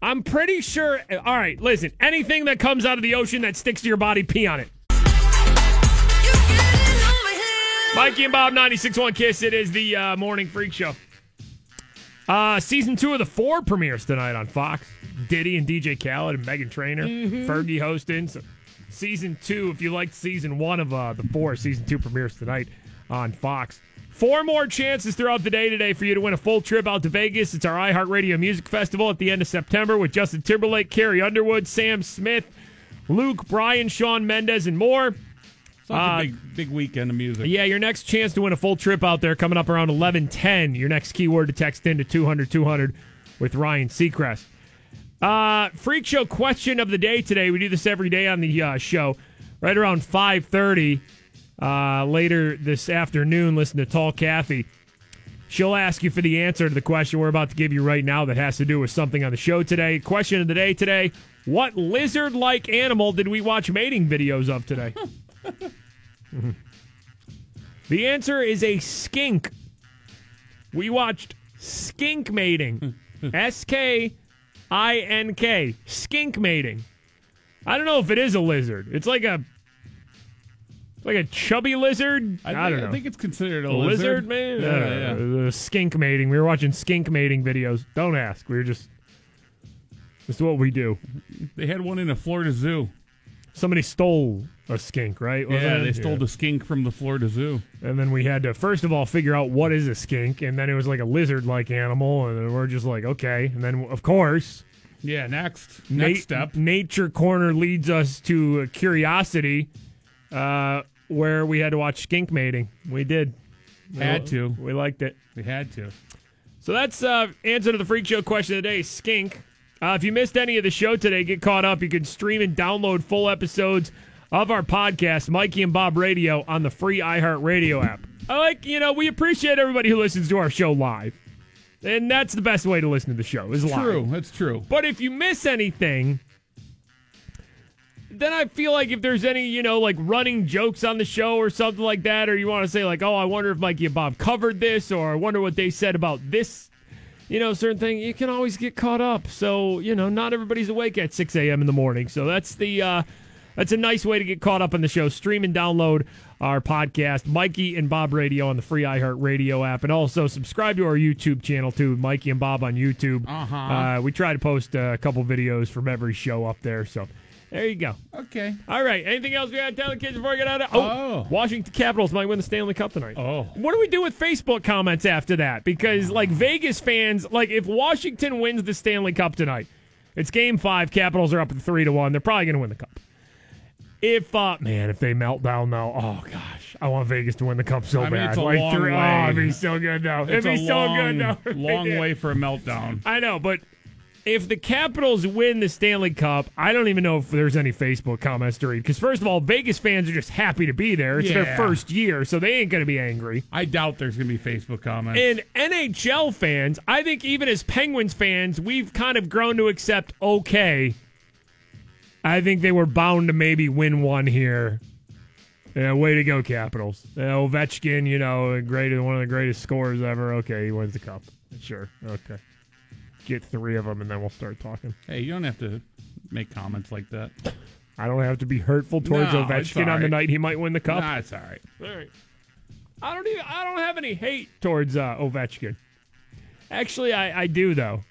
I'm pretty sure. All right, listen. Anything that comes out of the ocean that sticks to your body, pee on it. Mikey and Bob, 96.1 Kiss. It is the uh, Morning Freak Show. Uh, season two of The Four premieres tonight on Fox. Diddy and DJ Khaled and Meghan Trainor. Fergie hosting. So season two, if you liked season one of uh, The Four, season two premieres tonight on Fox. Four more chances throughout the day today for you to win a full trip out to Vegas. It's our iHeartRadio Music Festival at the end of September with Justin Timberlake, Carrie Underwood, Sam Smith, Luke, Bryan, Shawn Mendes, and more. It's Uh, a big, big weekend of music. Yeah, your next chance to win a full trip out there coming up around 1110. Your next keyword to text into 200 200 with Ryan Seacrest. Uh, freak show question of the day today. We do this every day on the uh, show, right around five thirty. Uh, later this afternoon, listen to Tall Kathy. She'll ask you for the answer to the question we're about to give you right now that has to do with something on the show today. Question of the day today: What lizard-like animal did we watch mating videos of today? (laughs) the answer is a skink. We watched skink mating. (laughs) S K I N K. Skink mating. I don't know if it is a lizard. It's like a like a chubby lizard. I, I, think, don't know. I think it's considered a, a lizard, man. Yeah, yeah. the skink mating. We were watching skink mating videos. Don't ask. We were just. This is what we do. They had one in a Florida zoo. Somebody stole a skink, right? Wasn't Yeah, it? they stole the skink from the Florida Zoo. And then we had to first of all figure out what is a skink, and then it was like a lizard-like animal, and then we're just like, okay. And then of course, Yeah, next Na- next step. Nature Corner leads us to Curiosity, uh, where we had to watch skink mating. We did. We Had to. We liked it. We had to. So that's uh, answer to the freak show question of the day. Skink. Uh, if you missed any of the show today, get caught up. You can stream and download full episodes of our podcast, Mikey and Bob Radio, on the free iHeartRadio app. I like, you know, we appreciate everybody who listens to our show live. And that's the best way to listen to the show is live. True, that's true. But if you miss anything, then I feel like if there's any, you know, like running jokes on the show or something like that, or you want to say like, oh, I wonder if Mikey and Bob covered this, or I wonder what they said about this, you know, certain thing, you can always get caught up. So, you know, not everybody's awake at 6 a.m. in the morning. So that's the, uh, that's a nice way to get caught up on the show. Stream and download our podcast, Mikey and Bob Radio on the free iHeart Radio app. And also subscribe to our YouTube channel, too, Mikey and Bob on YouTube. Uh-huh. Uh, we try to post a couple videos from every show up there. So there you go. Okay. All right. Anything else we got to tell the kids before we get out of Oh. Washington Capitals might win the Stanley Cup tonight. Oh. What do we do with Facebook comments after that? Because, like, Vegas fans, like, if Washington wins the Stanley Cup tonight, it's game five. Capitals are up at three to one. They're probably going to win the cup. If, uh, man, if they melt down, though, oh, gosh. I want Vegas to win the cup so I mean, bad. it's a like, long three, way. Oh, it'd be so good, though. It'd be a so long, good, though. (laughs) long way for a meltdown. I know, but if the Capitals win the Stanley Cup, I don't even know if there's any Facebook comments to read. Because first of all, Vegas fans are just happy to be there. It's their first year, so they ain't going to be angry. I doubt there's going to be Facebook comments. And NHL fans, I think even as Penguins fans, we've kind of grown to accept okay. I think they were bound to maybe win one here. Yeah, way to go, Capitals. Uh, Ovechkin, you know, great, one of the greatest scorers ever. Okay, he wins the cup. Sure. Okay. Get three of them, and then we'll start talking. hey, you don't have to make comments like that. I don't have to be hurtful towards No, it's Ovechkin on the right. night he might win the cup. Nah, it's all right. All right. I don't even. I don't have any hate towards uh, Ovechkin. Actually, I, I do though.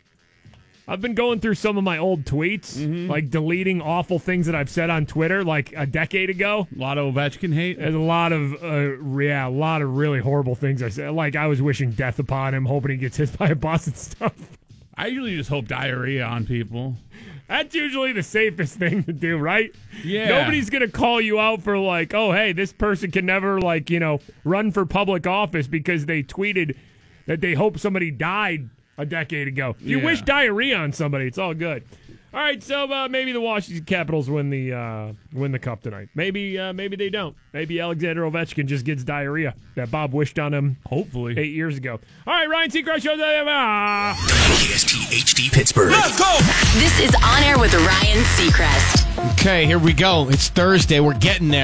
I've been going through some of my old tweets, Mm-hmm. like deleting awful things that I've said on Twitter, like a decade ago. A lot of Ovechkin hate. There's a lot of uh, yeah, a lot of really horrible things I said. Like I was wishing death upon him, hoping he gets hit by a bus and (laughs) stuff. I usually just hope diarrhea on people. That's usually the safest thing to do, right? Yeah. Nobody's gonna call you out for like, oh hey, this person can never like, you know, run for public office because they tweeted that they hope somebody died a decade ago. If you Yeah. wish diarrhea on somebody, it's all good. All right, so uh, maybe the Washington Capitals win the uh, win the cup tonight. Maybe uh, maybe they don't. Maybe Alexander Ovechkin just gets diarrhea that Bob wished on him. Hopefully, eight years ago. All right, Ryan Seacrest shows. Ah. KST HD Pittsburgh. Let's go! This is On Air with Ryan Seacrest. Okay, here we go. It's Thursday. We're getting there.